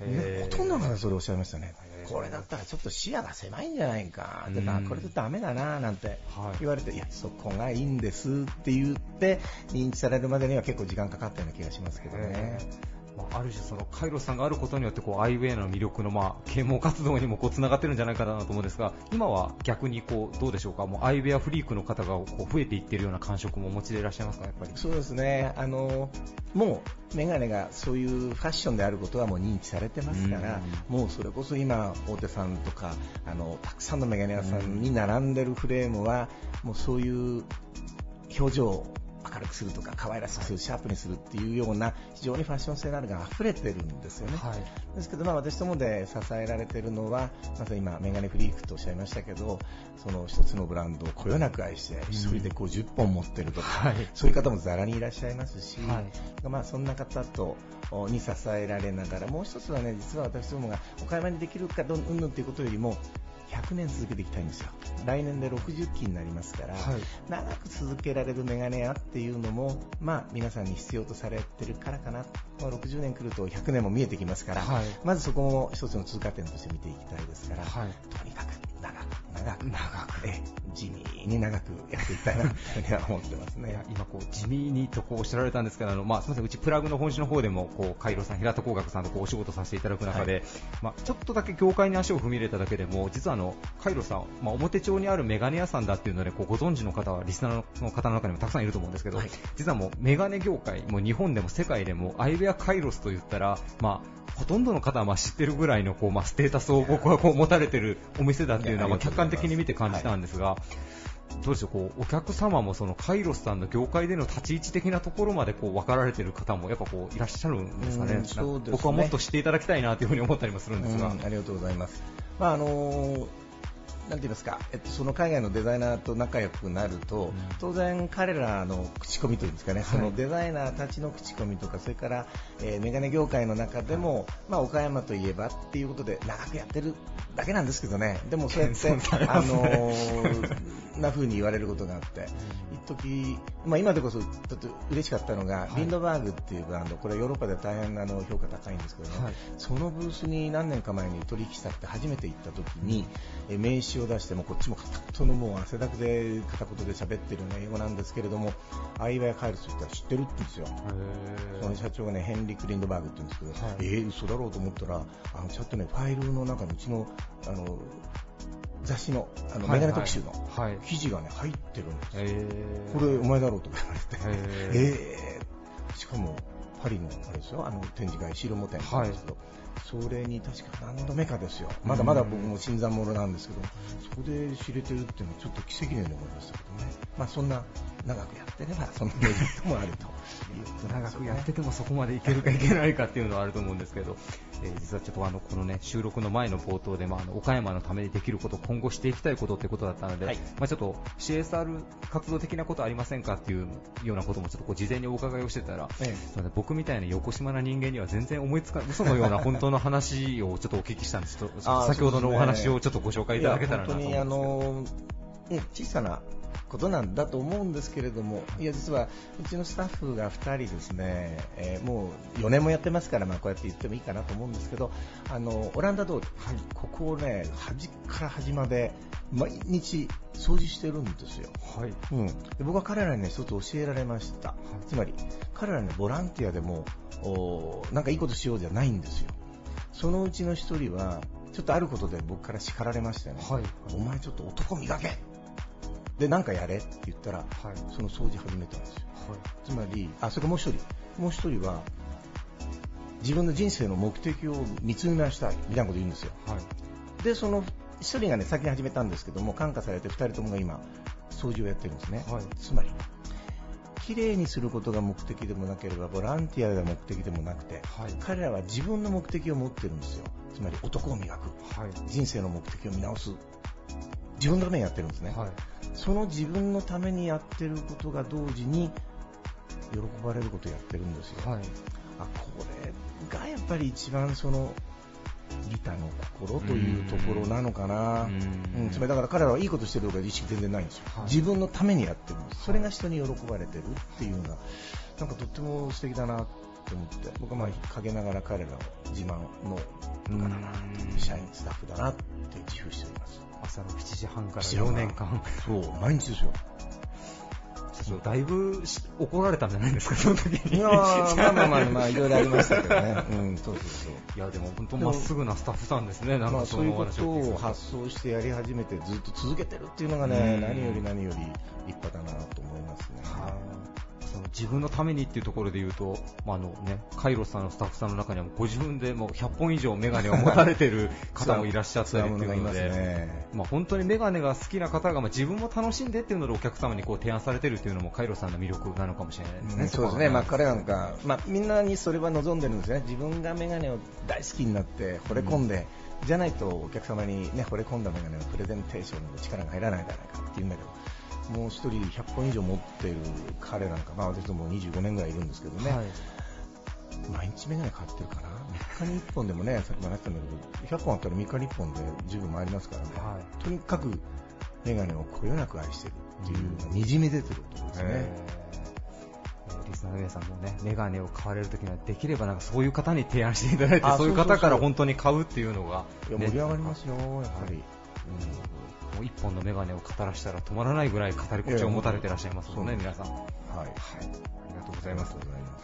ほとんどの方がそれおっしゃいましたね。これだったらちょっと視野が狭いんじゃないか、でうんこれちょっとダメだななんてはい。言われて、いや、そこがいいんですって言って、認知されるまでには結構時間かかったような気がしますけどね。まあ、ある種そのカイロスさんがあることによってこうアイウェイの魅力のまあ啓蒙活動にもこうつながってるんじゃないかなと思うんですが今は逆にこうどうでしょうか？もうアイウェアフリークの方がこう増えていっているような感触もお持ちでいらっしゃいますか？やっぱり。そうですね、あのもうメガネがそういうファッションであることはもう認知されてますから、もうそれこそ今、大手さんとかあのたくさんのメガネ屋さんに並んでるフレームは、もうそういう表情を明るくするとか可愛らしくする、シャープにするっていうような非常にファッション性のあるが溢れてるんですよね。はい。ですけど、まあ、私どもで支えられているのは、まさに今、メガネフリークとおっしゃいましたけど、その一つのブランドをこよなく愛して、一人で50本持ってるとか、はい。そういう方もざらにいらっしゃいますし、はい。まあ、そんな方とおに支えられながら、もう一つはね、実は私どもが岡山にできるかどうんぬんということよりも、100年続けていきたいんですよ。来年で60期になりますから、はい長く続けられるメガネ屋っていうのも、まあ、皆さんに必要とされてるからかな。まあ、60年来ると100年も見えてきますから、はい。まずそこも一つの通過点として見ていきたいですから、はい。とにかく長く、長く、長く。ええ地味に長くやっていきたいなというふうには思ってますね。今こう地味にとこうおっしゃられたんですけどあの、まあ、すみませんうちプラグの本誌の方でもこうカイロさん平田工学さんとこうお仕事させていただく中で、まあ、ちょっとだけ業界に足を踏み入れただけでも実はあのカイロさん、まあ、表町にあるメガネ屋さんだっていうのでこうご存知の方はリスナーの方の中にもたくさんいると思うんですけど、はい。実はもうメガネ業界もう日本でも世界でもアイウェアカイロスと言ったら、まあ、ほとんどの方はまあ知ってるぐらいのこう、まあ、ステータスを僕はこう持たれてるお店だっていうのはまあ客観的に見て感じたんですが。どうでしょうこうお客様もそのカイロスさんの業界での立ち位置的なところまでこう分かられている方もやっぱこういらっしゃるんですかねね僕はもっと知っていただきたいなというふうに思ったりもするんですが、うんありがとうございます。まああのーなんて言いますか、えっと、その海外のデザイナーと仲良くなると、当然彼らの口コミというんですかね、そのデザイナーたちの口コミとか、それから、えーメガネ業界の中でも、まあ、岡山といえばっていうことで長くやってるだけなんですけどね、でもそうやって、あのーな風に言われることがあって、一時、まあ今でこそちょっと嬉しかったのが、はい。リンドバーグっていうブランド、これヨーロッパでは大変あの評価高いんですけどね、はい。そのブースに何年か前に取引したって初めて行った時に、え名刺を出してもこっちも片言のもう汗だくで片言で喋ってるような英語なんですけれども、アイワヤカイルスって言ったら知ってるって言うんですよ。その社長がね、ヘンリック・リンドバーグって言うんですけど、はい。えー、嘘だろうと思ったら、あのちゃんとね、ファイルの中にうちのあの雑誌のあの、はいメガネ特集のはい。記事がね、入ってるんですよ。えー。これお前だろうとか言われて、へ えー。しかもパリのあれですよ、あの展示会、白モ展なんですけど、それに確か何度目かですよ、まだまだ僕も新参者なんですけど、そこで知れてるっていうのはちょっと奇跡のように思いましたけどね、まあそんな長くやってれば、そんなメリットもあると。長くやっててもそこまでいけるかいけないかっていうのはあると思うんですけど、えー実はちょっとあのこのね収録の前の冒頭で、まあ、あの岡山のためにできること、今後していきたいことってことだったので、はい。まあ、ちょっと CSR 活動的なことありませんかっていうようなこともちょっとこう事前にお伺いをしてたら、えすいません僕僕みたいな横島な人間には全然思いつかない嘘のような本当の話をちょっとお聞きしたんです。ちょっとあー先ほどのお話をちょっとご紹介いただけたらなと思うんです本当にあのね小さなことなんだと思うんですけれども、いや実はうちのスタッフが2人ですね、えーもう4年もやってますから、まあ、こうやって言ってもいいかなと思うんですけど、あのオランダ通り、ここをね端から端まで毎日掃除してるんですよ。はい。うん、で僕は彼らにね一つ教えられました、つまり彼らねボランティアでもおなんかいいことしようじゃないんですよそのうちの一人はちょっとあることで僕から叱られましたよね、はい。お前ちょっと男磨け。でなんかやれ。って言ったら、はい。その掃除始めたんですよ。つまりあそれもう一人。もう一人は自分の人生の目的を見つめましたい。みたいなこと言うんですよ。はい。でその一人がね先に始めたんですけども感化されて二人ともが今掃除をやってるんですね、はい。つまり綺麗にすることが目的でもなければボランティアが目的でもなくて、はい。彼らは自分の目的を持ってるんですよ。つまり男を磨く。はい。人生の目的を見直す。自分のためにやってるんですね、はい。その自分のためにやってることが同時に喜ばれることをやってるんですよ、はい。あこれがやっぱり一番その利他の心というところなのかな、うん。うん。つまりだから彼らはいいことしてるとか意識全然ないんですよ、はい。自分のためにやってるんです、それが人に喜ばれてるっていうのが、なんかとっても素敵だなって思って、僕はまあ陰ながら彼らを自慢の部下だな、うん社員、スタッフだなって自負しております。朝の7時半から7時半4年間。そう、毎日ですよ。社長だいぶし怒られたんじゃないですか その時にいやーまあまあまあまあ、いろいろありましたけどね。うん、そうそうそう。いやでも本当まっすぐなスタッフさんですねなんまあ、かそそういうことを発想してやり始めてずっと続けてるっていうのがね、うん何より何より立派だなと思いますね。はいその自分のためにっていうところで言うと、まああのね、カイロスさんのスタッフさんの中にはご自分でもう100本以上メガネを持たれてる 方もいらっしゃったりっていうので、ね。まあ、本当にメガネが好きな方が、まあ、自分も楽しんでっていうのでお客様にこう提案されてるっていうのもカイロスさんの魅力なのかもしれないですね。うんそうですね、まあ、彼なんか、まあ、みんなにそれは望んでるんですね、自分がメガネを大好きになって惚れ込んで、じゃないとお客様に、ね、惚れ込んだメガネのプレゼンテーションの力が入らないじゃないかって言うんだけど、もう一人100本以上持ってる彼なんか、まあ、私ども25年ぐらいいるんですけどね、はい。毎日メガネ買ってるかな、3日に1本でもね、さっきも話したんだけど、100本あったら3日に1本で十分回りますからね、はとにかくメガネをこよなく愛してるっていうのがにじみ出てるところですね。えー。リスナーの皆さんもね、メガネを買われるときには、できればなんかそういう方に提案していただいて、あそういう方から本当に買うっていうのが、ねいや盛り上がりますよ、やっぱり。もう一本のメガネを語らしたら止まらないぐらい語り口を持たれていらっしゃいますもんね、皆さん。はい、はい。ありがとうございます。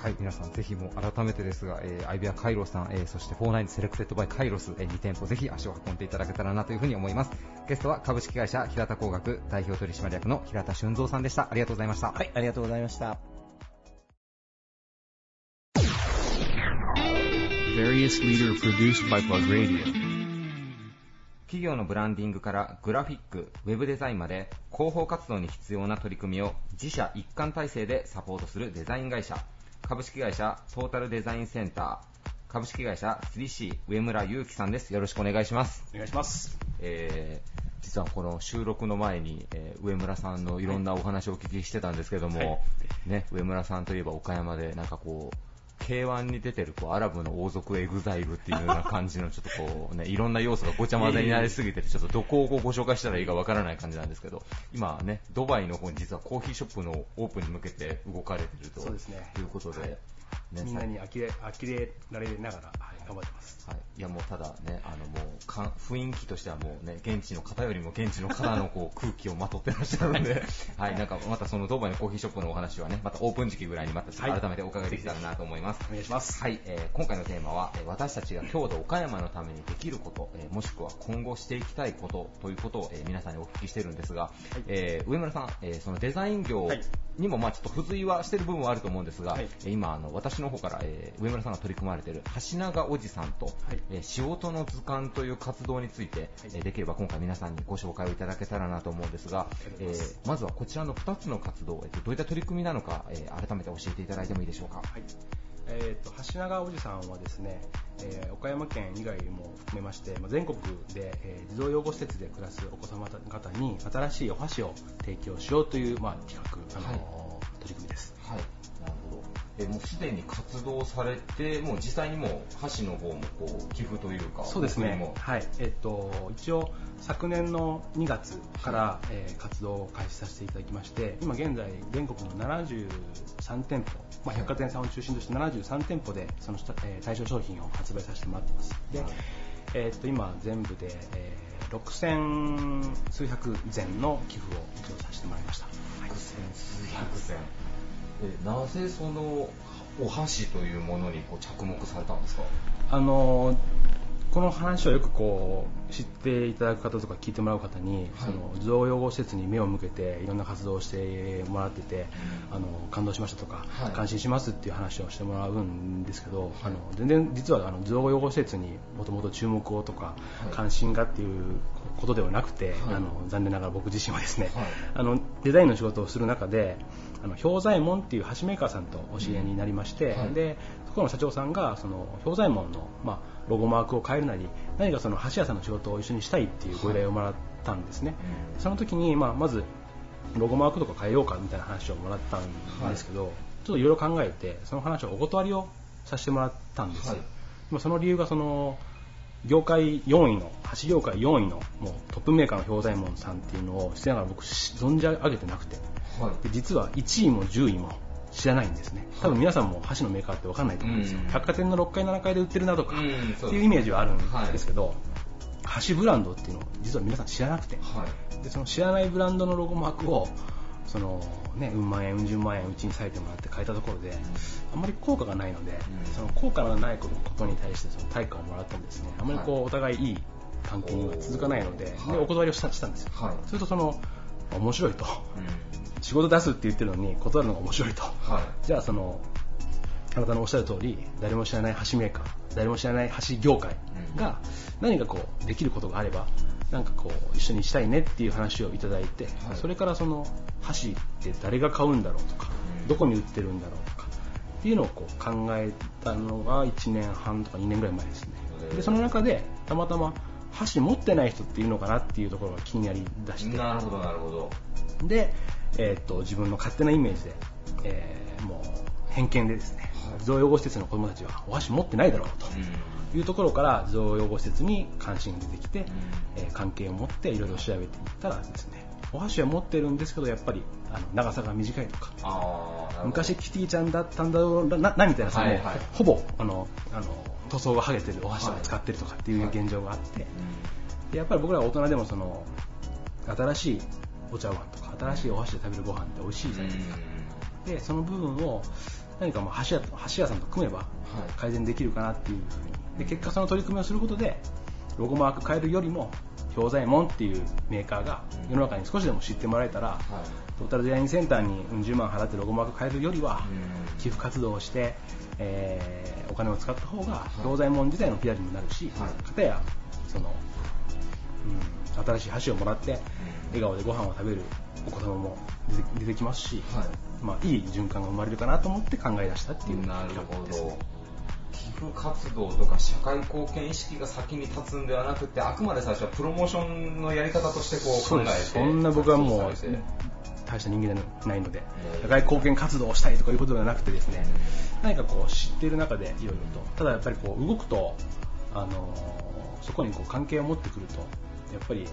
はい、皆さんぜひもう改めてですが、えー、アイビアカイロスさん、えー、そして49 selected by カイロス、えー、2店舗ぜひ足を運んでいただけたらなというふうに思います。ゲストは株式会社平田光学代表取締役の平田俊三さんでした。ありがとうございました。はい、ありがとうございました。Various leader produced by Plug Radio. 企業のブランディングからグラフィック、ウェブデザインまで広報活動に必要な取り組みを自社一貫体制でサポートするデザイン会社株式会社トータルデザインセンター株式会社 3C 上村祐樹さんです。よろしくお願いします、お願いします。えー実はこの収録の前に、えー上村さんのいろんなお話をお聞きしてたんですけども、はい。ね、上村さんといえば岡山でなんかこう K1 に出てるこうアラブの王族 EXILE っていうような感じのちょっとこう、ね、いろんな要素がごちゃ混ぜになりすぎててちょっとどこをご紹介したらいいかわからない感じなんですけど今ねドバイの方に実はコーヒーショップのオープンに向けて動かれているということで、ねみんなに呆れ呆れられながら、はい、頑張ってます。はい、いやもうただね、あのもうか雰囲気としてはもうね、現地の方よりも現地の方のこう 空気をまとってらっしゃるので、はい、なんかまたそのドバイのコーヒーショップのお話はね、またオープン時期ぐらいにまた改めてお伺いできたらなと思います。お願いします。はい、えー今回のテーマは、えー私たちが郷土岡山のためにできること、えーもしくは今後していきたいことということを、えー皆さんにお聞きしてるんですが、えー上村さん、えーそのデザイン業はい。にもまあちょっと付随はしてる部分はあると思うんですが、はい。えー今あの私の方から、えー上村さんが取り組まれている橋長おじさんと、はいえー仕事の図鑑という活動について、えーできれば今回皆さんにご紹介をいただけたらなと思うんですが、えーまずはこちらの2つの活動、えーとどういった取り組みなのか、えー改めて教えていただいてもいいでしょうか？はいえー、と橋長おじさんはですね、えー岡山県以外も含めまして、まあ全国で、えー児童養護施設で暮らすお子様方に新しいお箸を提供しようという、まあ、企画、あのはい取り組みです。はい。えもうすでに活動されて、もう実際にもう箸の方もこう寄付というか、そうですね。はい。えっと、一応、昨年の2月から、えー活動を開始させていただきまして、今現在、全国の73店舗、まあ、百貨店さんを中心として73店舗でその下、えー対象商品を発売させてもらっています。でえっと今、全部で、えー6000数百前の寄付を一応させてもらいました。はい。数千えなぜそのお箸というものにこう着目されたんですか？あのこの話をよくこう知っていただく方とか聞いてもらう方に、その児童養護施設に目を向けていろんな活動をしてもらってて、あの感動しましたとか、はい。感心しますっていう話をしてもらうんですけど、あの全然実はあの児童養護施設にもともと注目をとか、はい。関心がっていうことではなくて、はい。あの残念ながら僕自身はですね、はい。あのデザインの仕事をする中であの氷左衛門っていう箸メーカーさんとお知り合いになりまして、はい。でそこの社長さんがその氷左衛門の、まあ、ロゴマークを変えるなり何かその箸屋さんの仕事を一緒にしたいっていうご依頼をもらったんですね、その時に、まあ、まずロゴマークとか変えようかみたいな話をもらったんですけど、ちょっといろいろ考えてその話をお断りをさせてもらったんです、はい。まあその理由がその業界4位の箸業界4位のもうトップメーカーの氷左衛門さんっていうのをしてながら僕存じ上げてなくてはい。で実は1位も10位も知らないんですね。多分皆さんも箸のメーカーって分かんないと思うんですよ、うん。百貨店の6階7階で売ってるなとかうんっていうイメージはあるんですけど、箸ブランドっていうのを実は皆さん知らなくて。はい。でその知らないブランドのロゴマークをそのね、うん万円、うん十万円うちに割いてもらって変えたところで、あんまり効果がないので、うん。その効果のないことに対してその対価をもらってもですね、あんまりこう、はい。お互いいい関係には続かないので、ではい。お断りをしたしたんですよ。はい。するとその、面白いと。うん仕事出すって言ってるのに断るのが面白いと。はいじゃあその、あなたのおっしゃる通り、誰も知らない箸メーカー、誰も知らない箸業界が何かこう、できることがあれば、なんかこう、一緒にしたいねっていう話をいただいて、はいそれからその、箸って誰が買うんだろうとか、うんどこに売ってるんだろうとか、っていうのをこう考えたのが1年半とか2年ぐらい前ですね。で、その中で、たまたま、箸持ってない人っているのかなっていうところが気になりだして、なるほどなるほど。で、えーっと自分の勝手なイメージで、えーもう偏見でですね、児童養護施設の子供たちはお箸持ってないだろうというところから児童養護施設に関心が出てきて、えー関係を持っていろいろ調べていったらですねお箸は持ってるんですけどやっぱりあの長さが短いとか昔キティちゃんだったんだろうななみたいなはいはい。ほぼあのあの塗装が剥げてるお箸を使ってるとかっていう現状があって、でやっぱり僕ら大人でもその新しいお茶碗とか新しいお箸で食べるご飯って美味しいじゃないですか、でその部分を何かもう箸屋箸屋さんと組めば改善できるかなっていうふうに。で結果その取り組みをすることでロゴマーク変えるよりも氷左衛門っていうメーカーが世の中に少しでも知ってもらえたら、トータルデザインセンターにうん十万払ってロゴマーク変えるよりは、寄付活動をして、えーお金を使った方が氷左衛門自体の PR にもなるし、はい。かたやその、うん、新しい箸をもらって笑顔でご飯を食べるお子様も出てきますし、はい。まあ、いい循環が生まれるかなと思って考え出したっていうなるほ企画ですね。ど。寄付活動とか社会貢献意識が先に立つんではなくてあくまで最初はプロモーションのやり方としてこう考えてそんな僕はもう大した人間じゃないのでうん社会貢献活動をしたいとかいうことではなくてですね何かこう知っている中でいろいろとただやっぱりこう動くと、あのーそこにこう関係を持ってくるとやっぱり、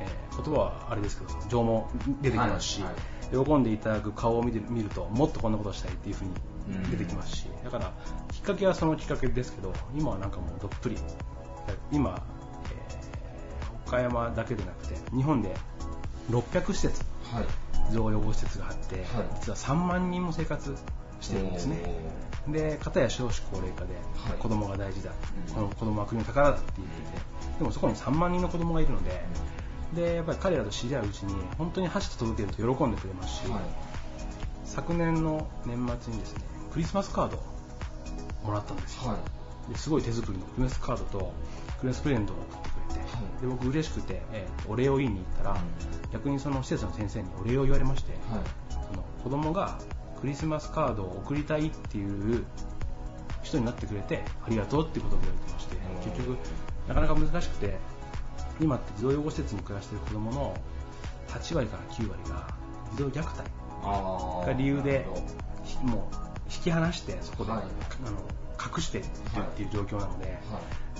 えー言葉はあれですけど情も出てきますし、はいはい。喜んでいただく顔を見て見るともっとこんなことをしたいっていうふうに出てきますし、だからきっかけはそのきっかけですけど今はなんかもうどっぷり今、えー岡山だけでなくて日本で600施設はい児童養護施設があって、はい。実は3万人も生活してるんですね。で片や少子高齢化ではい。子供が大事だ、うん。この子供は国の宝だって言っててでもそこに3万人の子供がいるので、でやっぱり彼らと知り合ううちに本当に箸と届けると喜んでくれますし、はい。昨年の年末にですねクリスマスカードをもらったんですよ、はい。ですごい手作りのクリスマスカードとクリスマスプレゼントを送っで僕嬉しくて、えーお礼を言いに行ったら、逆にその施設の先生にお礼を言われまして、はい。その子供がクリスマスカードを送りたいっていう人になってくれてありがとうっていうことを言われてましてうん。結局なかなか難しくて今って児童養護施設に暮らしている子供の8割から9割が児童虐待が理由でも引き離してそこで、はい。あの隠しているっていう状況なので、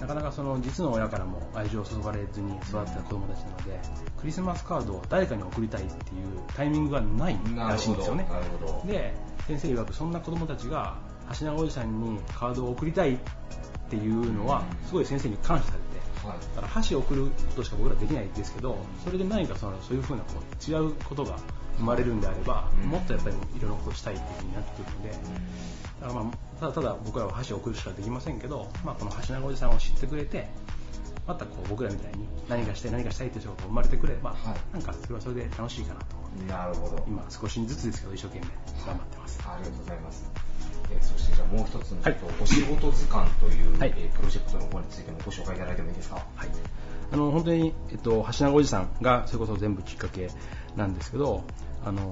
なかなかその実の親からも愛情を注がれずに育った子供たちなので、クリスマスカードを誰かに送りたいっていうタイミングがないらしいんですよね。で、先生曰くそんな子供たちが橋永おじさんにカードを送りたいっていうのは、すごい先生に感謝されて、はい。だから箸を送ることしか僕らできないんですけど、それで何かそのそういうふうなこう違うことが生まれるんであれば、うんもっとやっぱりいろいろことしたいっていうふうになってくるので、だまあただただ僕らは箸を送るしかできませんけど、まあ、この橋永おじさんを知ってくれて、またこう僕らみたいに何かしたい何かしたいっていう人が生まれてくれば、はいなんかそれはそれで楽しいかなと思って、なるほど。今少しずつですけど一生懸命頑張ってます。ありがとうございます。えーそしてじゃあもう一つの、はい。えっとお仕事図鑑という、はい。えープロジェクトの方についてもご紹介いただいてもいいですか？はい、あの本当に、えっと、橋永おじさんがそれこそ全部きっかけなんですけど、あの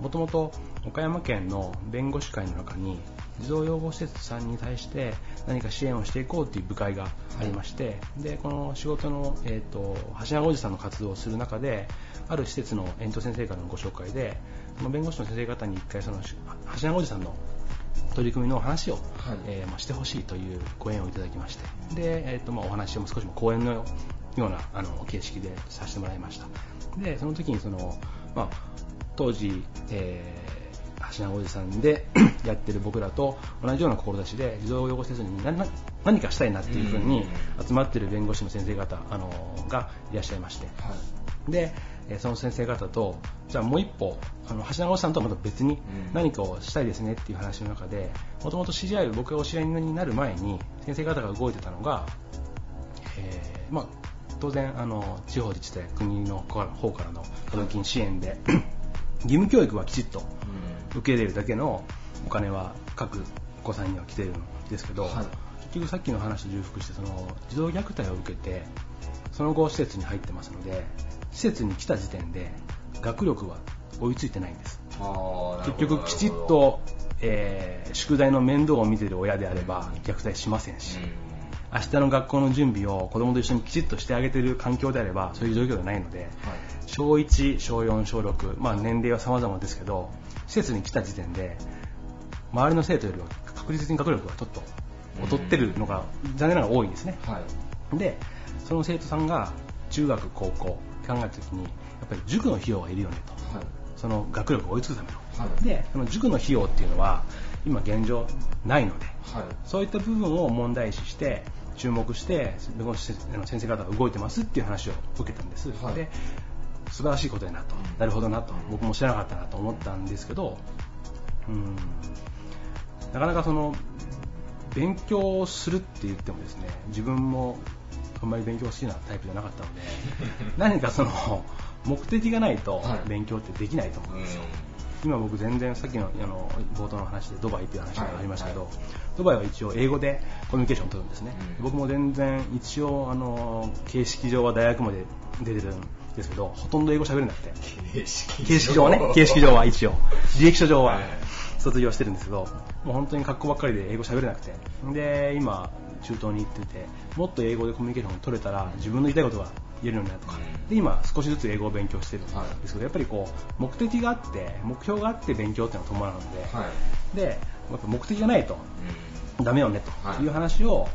もともと岡山県の弁護士会の中に児童養護施設さんに対して何か支援をしていこうという部会がありまして、でこの仕事の、えっと橋永おじさんの活動をする中である施設の園長先生からのご紹介でその弁護士の先生方に一回その橋永おじさんの取り組みの話を、はい。えーまあ、してほしいというご縁をいただきまして。で、えーとまあ、お話を少しも講演のようなあの形式でさせてもらいました。でその時にその、まあ、当時、えー橋永おじさんで やってる僕らと同じような志で児童養護施設に何何何かしたいなっていうふうに集まってる弁護士の先生方あのがいらっしゃいまして。はい。で、えーその先生方と、じゃあもう一歩、あの橋永さんとはまた別にうん。何かをしたいですねっていう話の中で、もともと知り合い、僕がお知り合いになる前に、先生方が動いてたのが、えーまあ、当然あの、地方自治体、国の方からの補助金支援で、義務教育はきちっと受け入れるだけのお金は各お子さんには来てるんですけど、はい。結局さっきの話と重複してその児童虐待を受けてその後施設に入ってますので施設に来た時点で学力は追いついてないんです結局きちっと、えー宿題の面倒を見てる親であれば虐待しませんし、明日の学校の準備を子供と一緒にきちっとしてあげてる環境であればそういう状況ではないので、小1、小4、小6、まあ、年齢は様々ですけど施設に来た時点で周りの生徒よりは確実に学力がちょっと劣ってるのが残念ながら多いんですね。はい。はい。で、その生徒さんが中学、高校考えたときに、やっぱり塾の費用がいるよねと。はい。その学力を追いつくための。はいで、その塾の費用っていうのは、今現状ないので、はい。そういった部分を問題視して、注目して、弁護士の先生方が動いてますっていう話を受けたんです。はいで、素晴らしいことやなと、なるほどなと、僕も知らなかったなと思ったんですけど、うん、なかなかその、勉強をするって言ってもですね、自分もあんまり勉強好きなタイプじゃなかったので、何かその、目的がないとはい。勉強ってできないと思うんですよ。今僕全然さっきのあの冒頭の話でドバイっていう話がありましたけど、はい。ドバイは一応英語でコミュニケーションを取るんですね、うん。僕も全然一応あの形式上は大学まで出てるんですけどほとんど英語喋れなくて。形式上はね。形式上は一応。履歴書上ははい。卒業してるんですけどもう本当に格好ばっかりで英語喋れなくて。で今中東に行っててもっと英語でコミュニケーションを取れたら自分の言いたいことが言えるようになるとか、うんで今少しずつ英語を勉強してるんですはいけど、やっぱりこう目的があって目標があって勉強っていうのは伴うので、はい。でやっぱ目的がないとうダメよねはいという話を、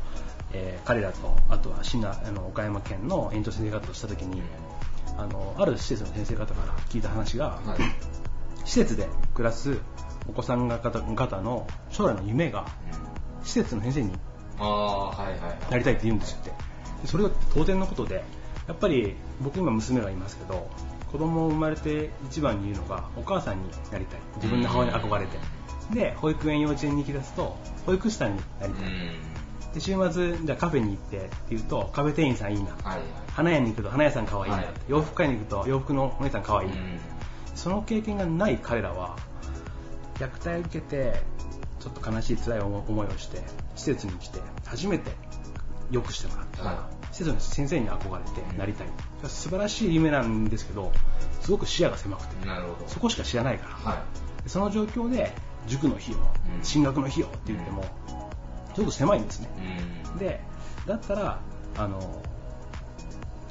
えー彼らとあとはあの岡山県の園長先生方とした時にあのある施設の先生方から聞いた話が、ん。はい。施設で暮らすお子さん方方の将来の夢が施設の先生に。なりたいって言うんですよって。でそれが当然のことでやっぱり僕今娘がいますけど子供を生まれて一番に言うのがお母さんになりたい。自分の母親に憧れて。で保育園幼稚園に行き出すと保育士さんになりたい。で週末じゃあカフェに行ってって言うとカフェ店員さんいいな。はいはい。花屋に行くと花屋さん可愛いな、はい。洋服買いに行くと洋服のお姉さん可愛いな、うん。その経験がない彼らは虐待を受けてちょっと悲しい辛い思いをして施設に来て初めて良くしてもらった。ら、は施設の先生に憧れてなりたい、それは素晴らしい夢なんですけどすごく視野が狭くてなるほど。そこしか知らないから、はい。でその状況で塾の費用、うん。進学の費用って言ってもすごく狭いんですね、うん。でだったらあの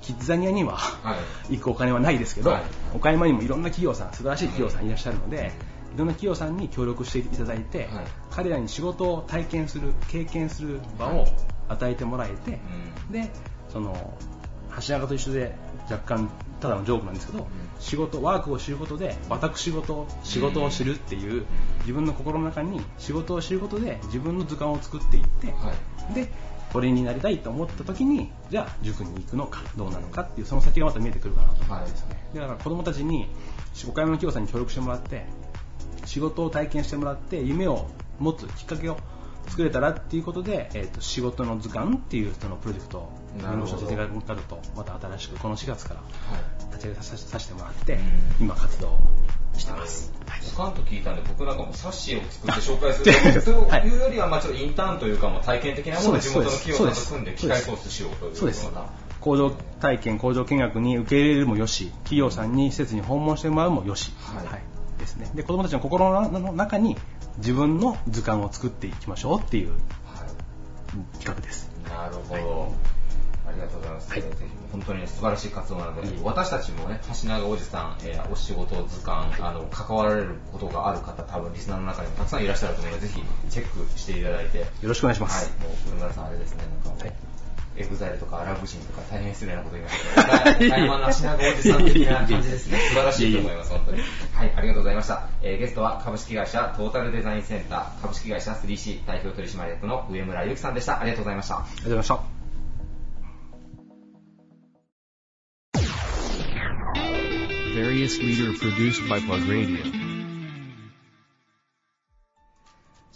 キッザニアには、はい。行くお金はないですけど、はい。岡山にもいろんな企業さん、素晴らしい企業さんいらっしゃるので、いろんな企業さんに協力していただいて、はい。彼らに仕事を体験する経験する場を与えてもらえて、でその橋中と一緒で若干ただのジョークなんですけど、仕事ワークを知ることで私事仕事を知るっていう、自分の心の中に仕事を知ることで自分の図鑑を作っていって、はい。でこれになりたいと思った時にじゃあ塾に行くのかどうなのかっていうその先がまた見えてくるかなと思ってですね、でだから子供たちに岡山の企業さんに協力してもらって仕事を体験してもらって夢を持つきっかけを作れたらっていうことで、えー、と仕事の図鑑っていうそのプロジェクトを弁護士の先生方とまた新しくこの4月から立ち上げさせてもらって今活動してます。おかんと聞いたんで、僕なんかも冊子を作って紹介する。とい。うよりは、まあちょっとインターンというか、まあ体験的なものを地元の企業さんと組んで機械コースしようというう。工場体験、工場見学に受け入れるもよし、企業さんに施設に訪問してもらうもよし、はいですね。で、子供たちの心の中に自分の図鑑を作っていきましょうっていう企画です。なるほど。ありがとうございます。ぜひ本当に素晴らしい活動なので、私たちもね、足長おじさん、えーお仕事図鑑、あの、関わられることがある方、多分リスナーの中にもたくさんいらっしゃると思うので、ぜひチェックしていただいて、よろしくお願いします。はい、もう上村さんあれですね、なんか、 EXILE とかアラブ人とか大変失礼なこと言いましたけど、台湾の足長おじさん的な感じですね。素晴らしいと思います、本当に。はい、ありがとうございました。えーゲストは株式会社トータルデザインセンター、株式会社 3C 代表取締役の上村ゆきさんでした。ありがとうございました。ありがとうございました。Various leader produced by Plug Radio.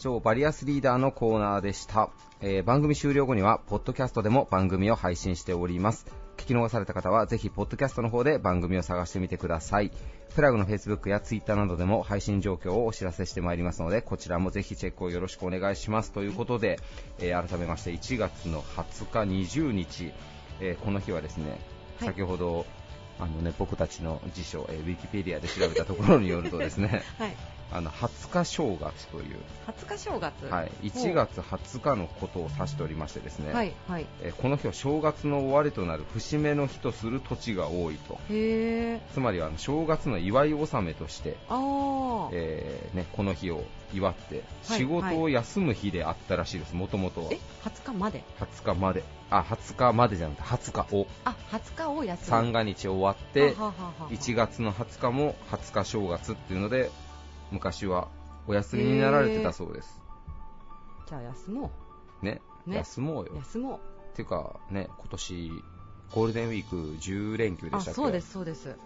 超バリアスリーダーのコーナーでした、えー番組終了後にはポッドキャストでも番組を配信しております。聞き逃された方はぜひポッドキャストの方で番組を探してみてください。プラグの Facebook や Twitter などでも配信状況をお知らせしてまいりますのでこちらもぜひチェックをよろしくお願いします。ということで、えー改めまして1月の20日20日、えーこの日はですね、はい。先ほどあのね、僕たちの辞書、えーウィキペディアで調べたところによるとですね はい。あの20日正月という20日正月。はい、1月20日のことを指しておりましてですね、はい、はい。えーこの日は正月の終わりとなる節目の日とする土地が多いとへえ。つまりはあの正月の祝い納めとして、ああ。えーね、この日を祝ってはい仕事を休む日であったらしいです、もともとはえ、20日まで？20日まであ20日までじゃなくて20日をあ、20日を休む。三が日終わってはははは1月の20日も20日正月っていうので昔は。お休みになられてたそうです、じゃあ休もね。ね。休もうよ。う。休もっていうかね、今年ゴールデンウィーク10連休でしたっけ？そうです、そうです。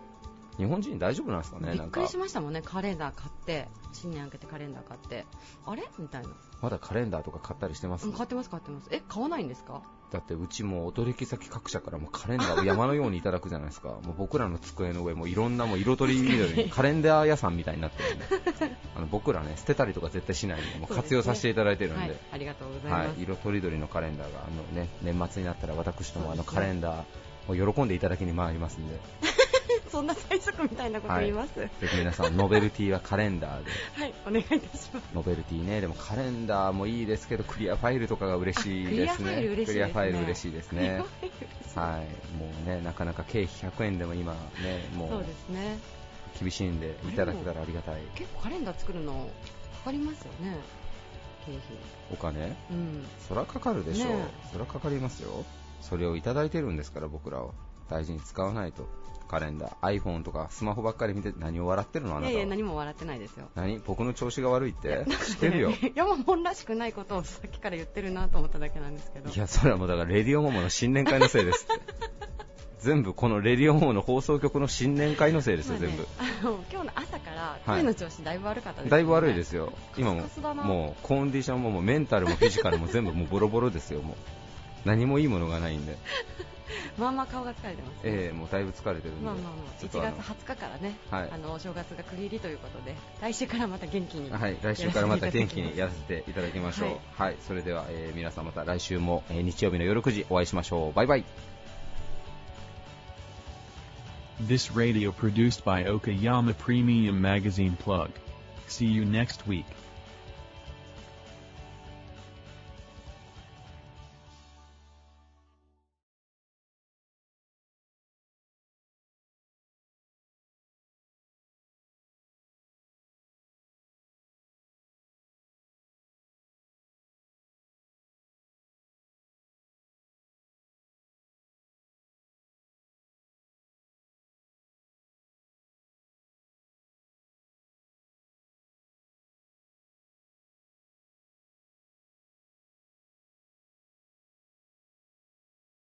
日本人大丈夫なんですかね？びっくりしましたもんね、カレンダー買って、新年明けてカレンダー買って、あれ？みたいな。まだカレンダーとか買ったりしてます、うん、買ってます、買ってます。え、買わないんですか？だってうちもお取引先各社からもうカレンダーを山のようにいただくじゃないですか。もう僕らの机の上もいろんなもう色とり緑に カレンダー屋さんみたいになってるんで。あの僕らね捨てたりとか絶対しないんで もう活用させていただいてるんで。はい、ありがとうございはいます。色とりどりのカレンダーがあの、ね、年末になったら私どもあのカレンダーを喜んでいただきに回りますんで そんな最速みたいなこと言います？はい、ぜひ皆さんノベルティはカレンダーでお願いいたします。ノベルティね、でもカレンダーもいいですけど、クリアファイルとかが嬉しいですね。あクリアファイル嬉しいですねはい。もうね、なかなか経費100円でも今ね、もそううですね。厳しいんで、いただけたらありがたい。結構カレンダー作るのかかりますよね。経費。お金？うん。そらかかるでしょう。ねそらかかりますよ。それをいただいてるんですから、僕らは。大事に使わないと。カレンダー、iPhone とかスマホばっかり見て何を笑ってるのあなたは。いやいや、何も笑ってないですよ。何？僕の調子が悪いって知ってるよ。いや、もう本らしくないことをさっきから言ってるなと思っただけなんですけど。いや、それはもうだから、レディオモモの新年会のせいですって。全部このレディオモモの放送局の新年会のせいですよ、全部。あの今日の朝からはい声の調子だいぶ悪かったです、ねだいぶ悪いですよ。今ももうコンディションももうメンタルもフィジカルも全部もうボロボロですよ、もう。何もいいものがないんで。まあまあ顔が疲れてます、ね。ええもうだいぶ疲れてるんで。まあまあまあ、1ちょっとあの月20日からね、はいあのお正月が区切りということで、来週からまた元気に。はい、来週からまた元気にやらせていただきましょう。はいはい、それでは、えー皆さんまた来週も、えー日曜日の夜9時お会いしましょう。バイバイ。This radio produced by Okayama Premium Magazine Plug. See you next week.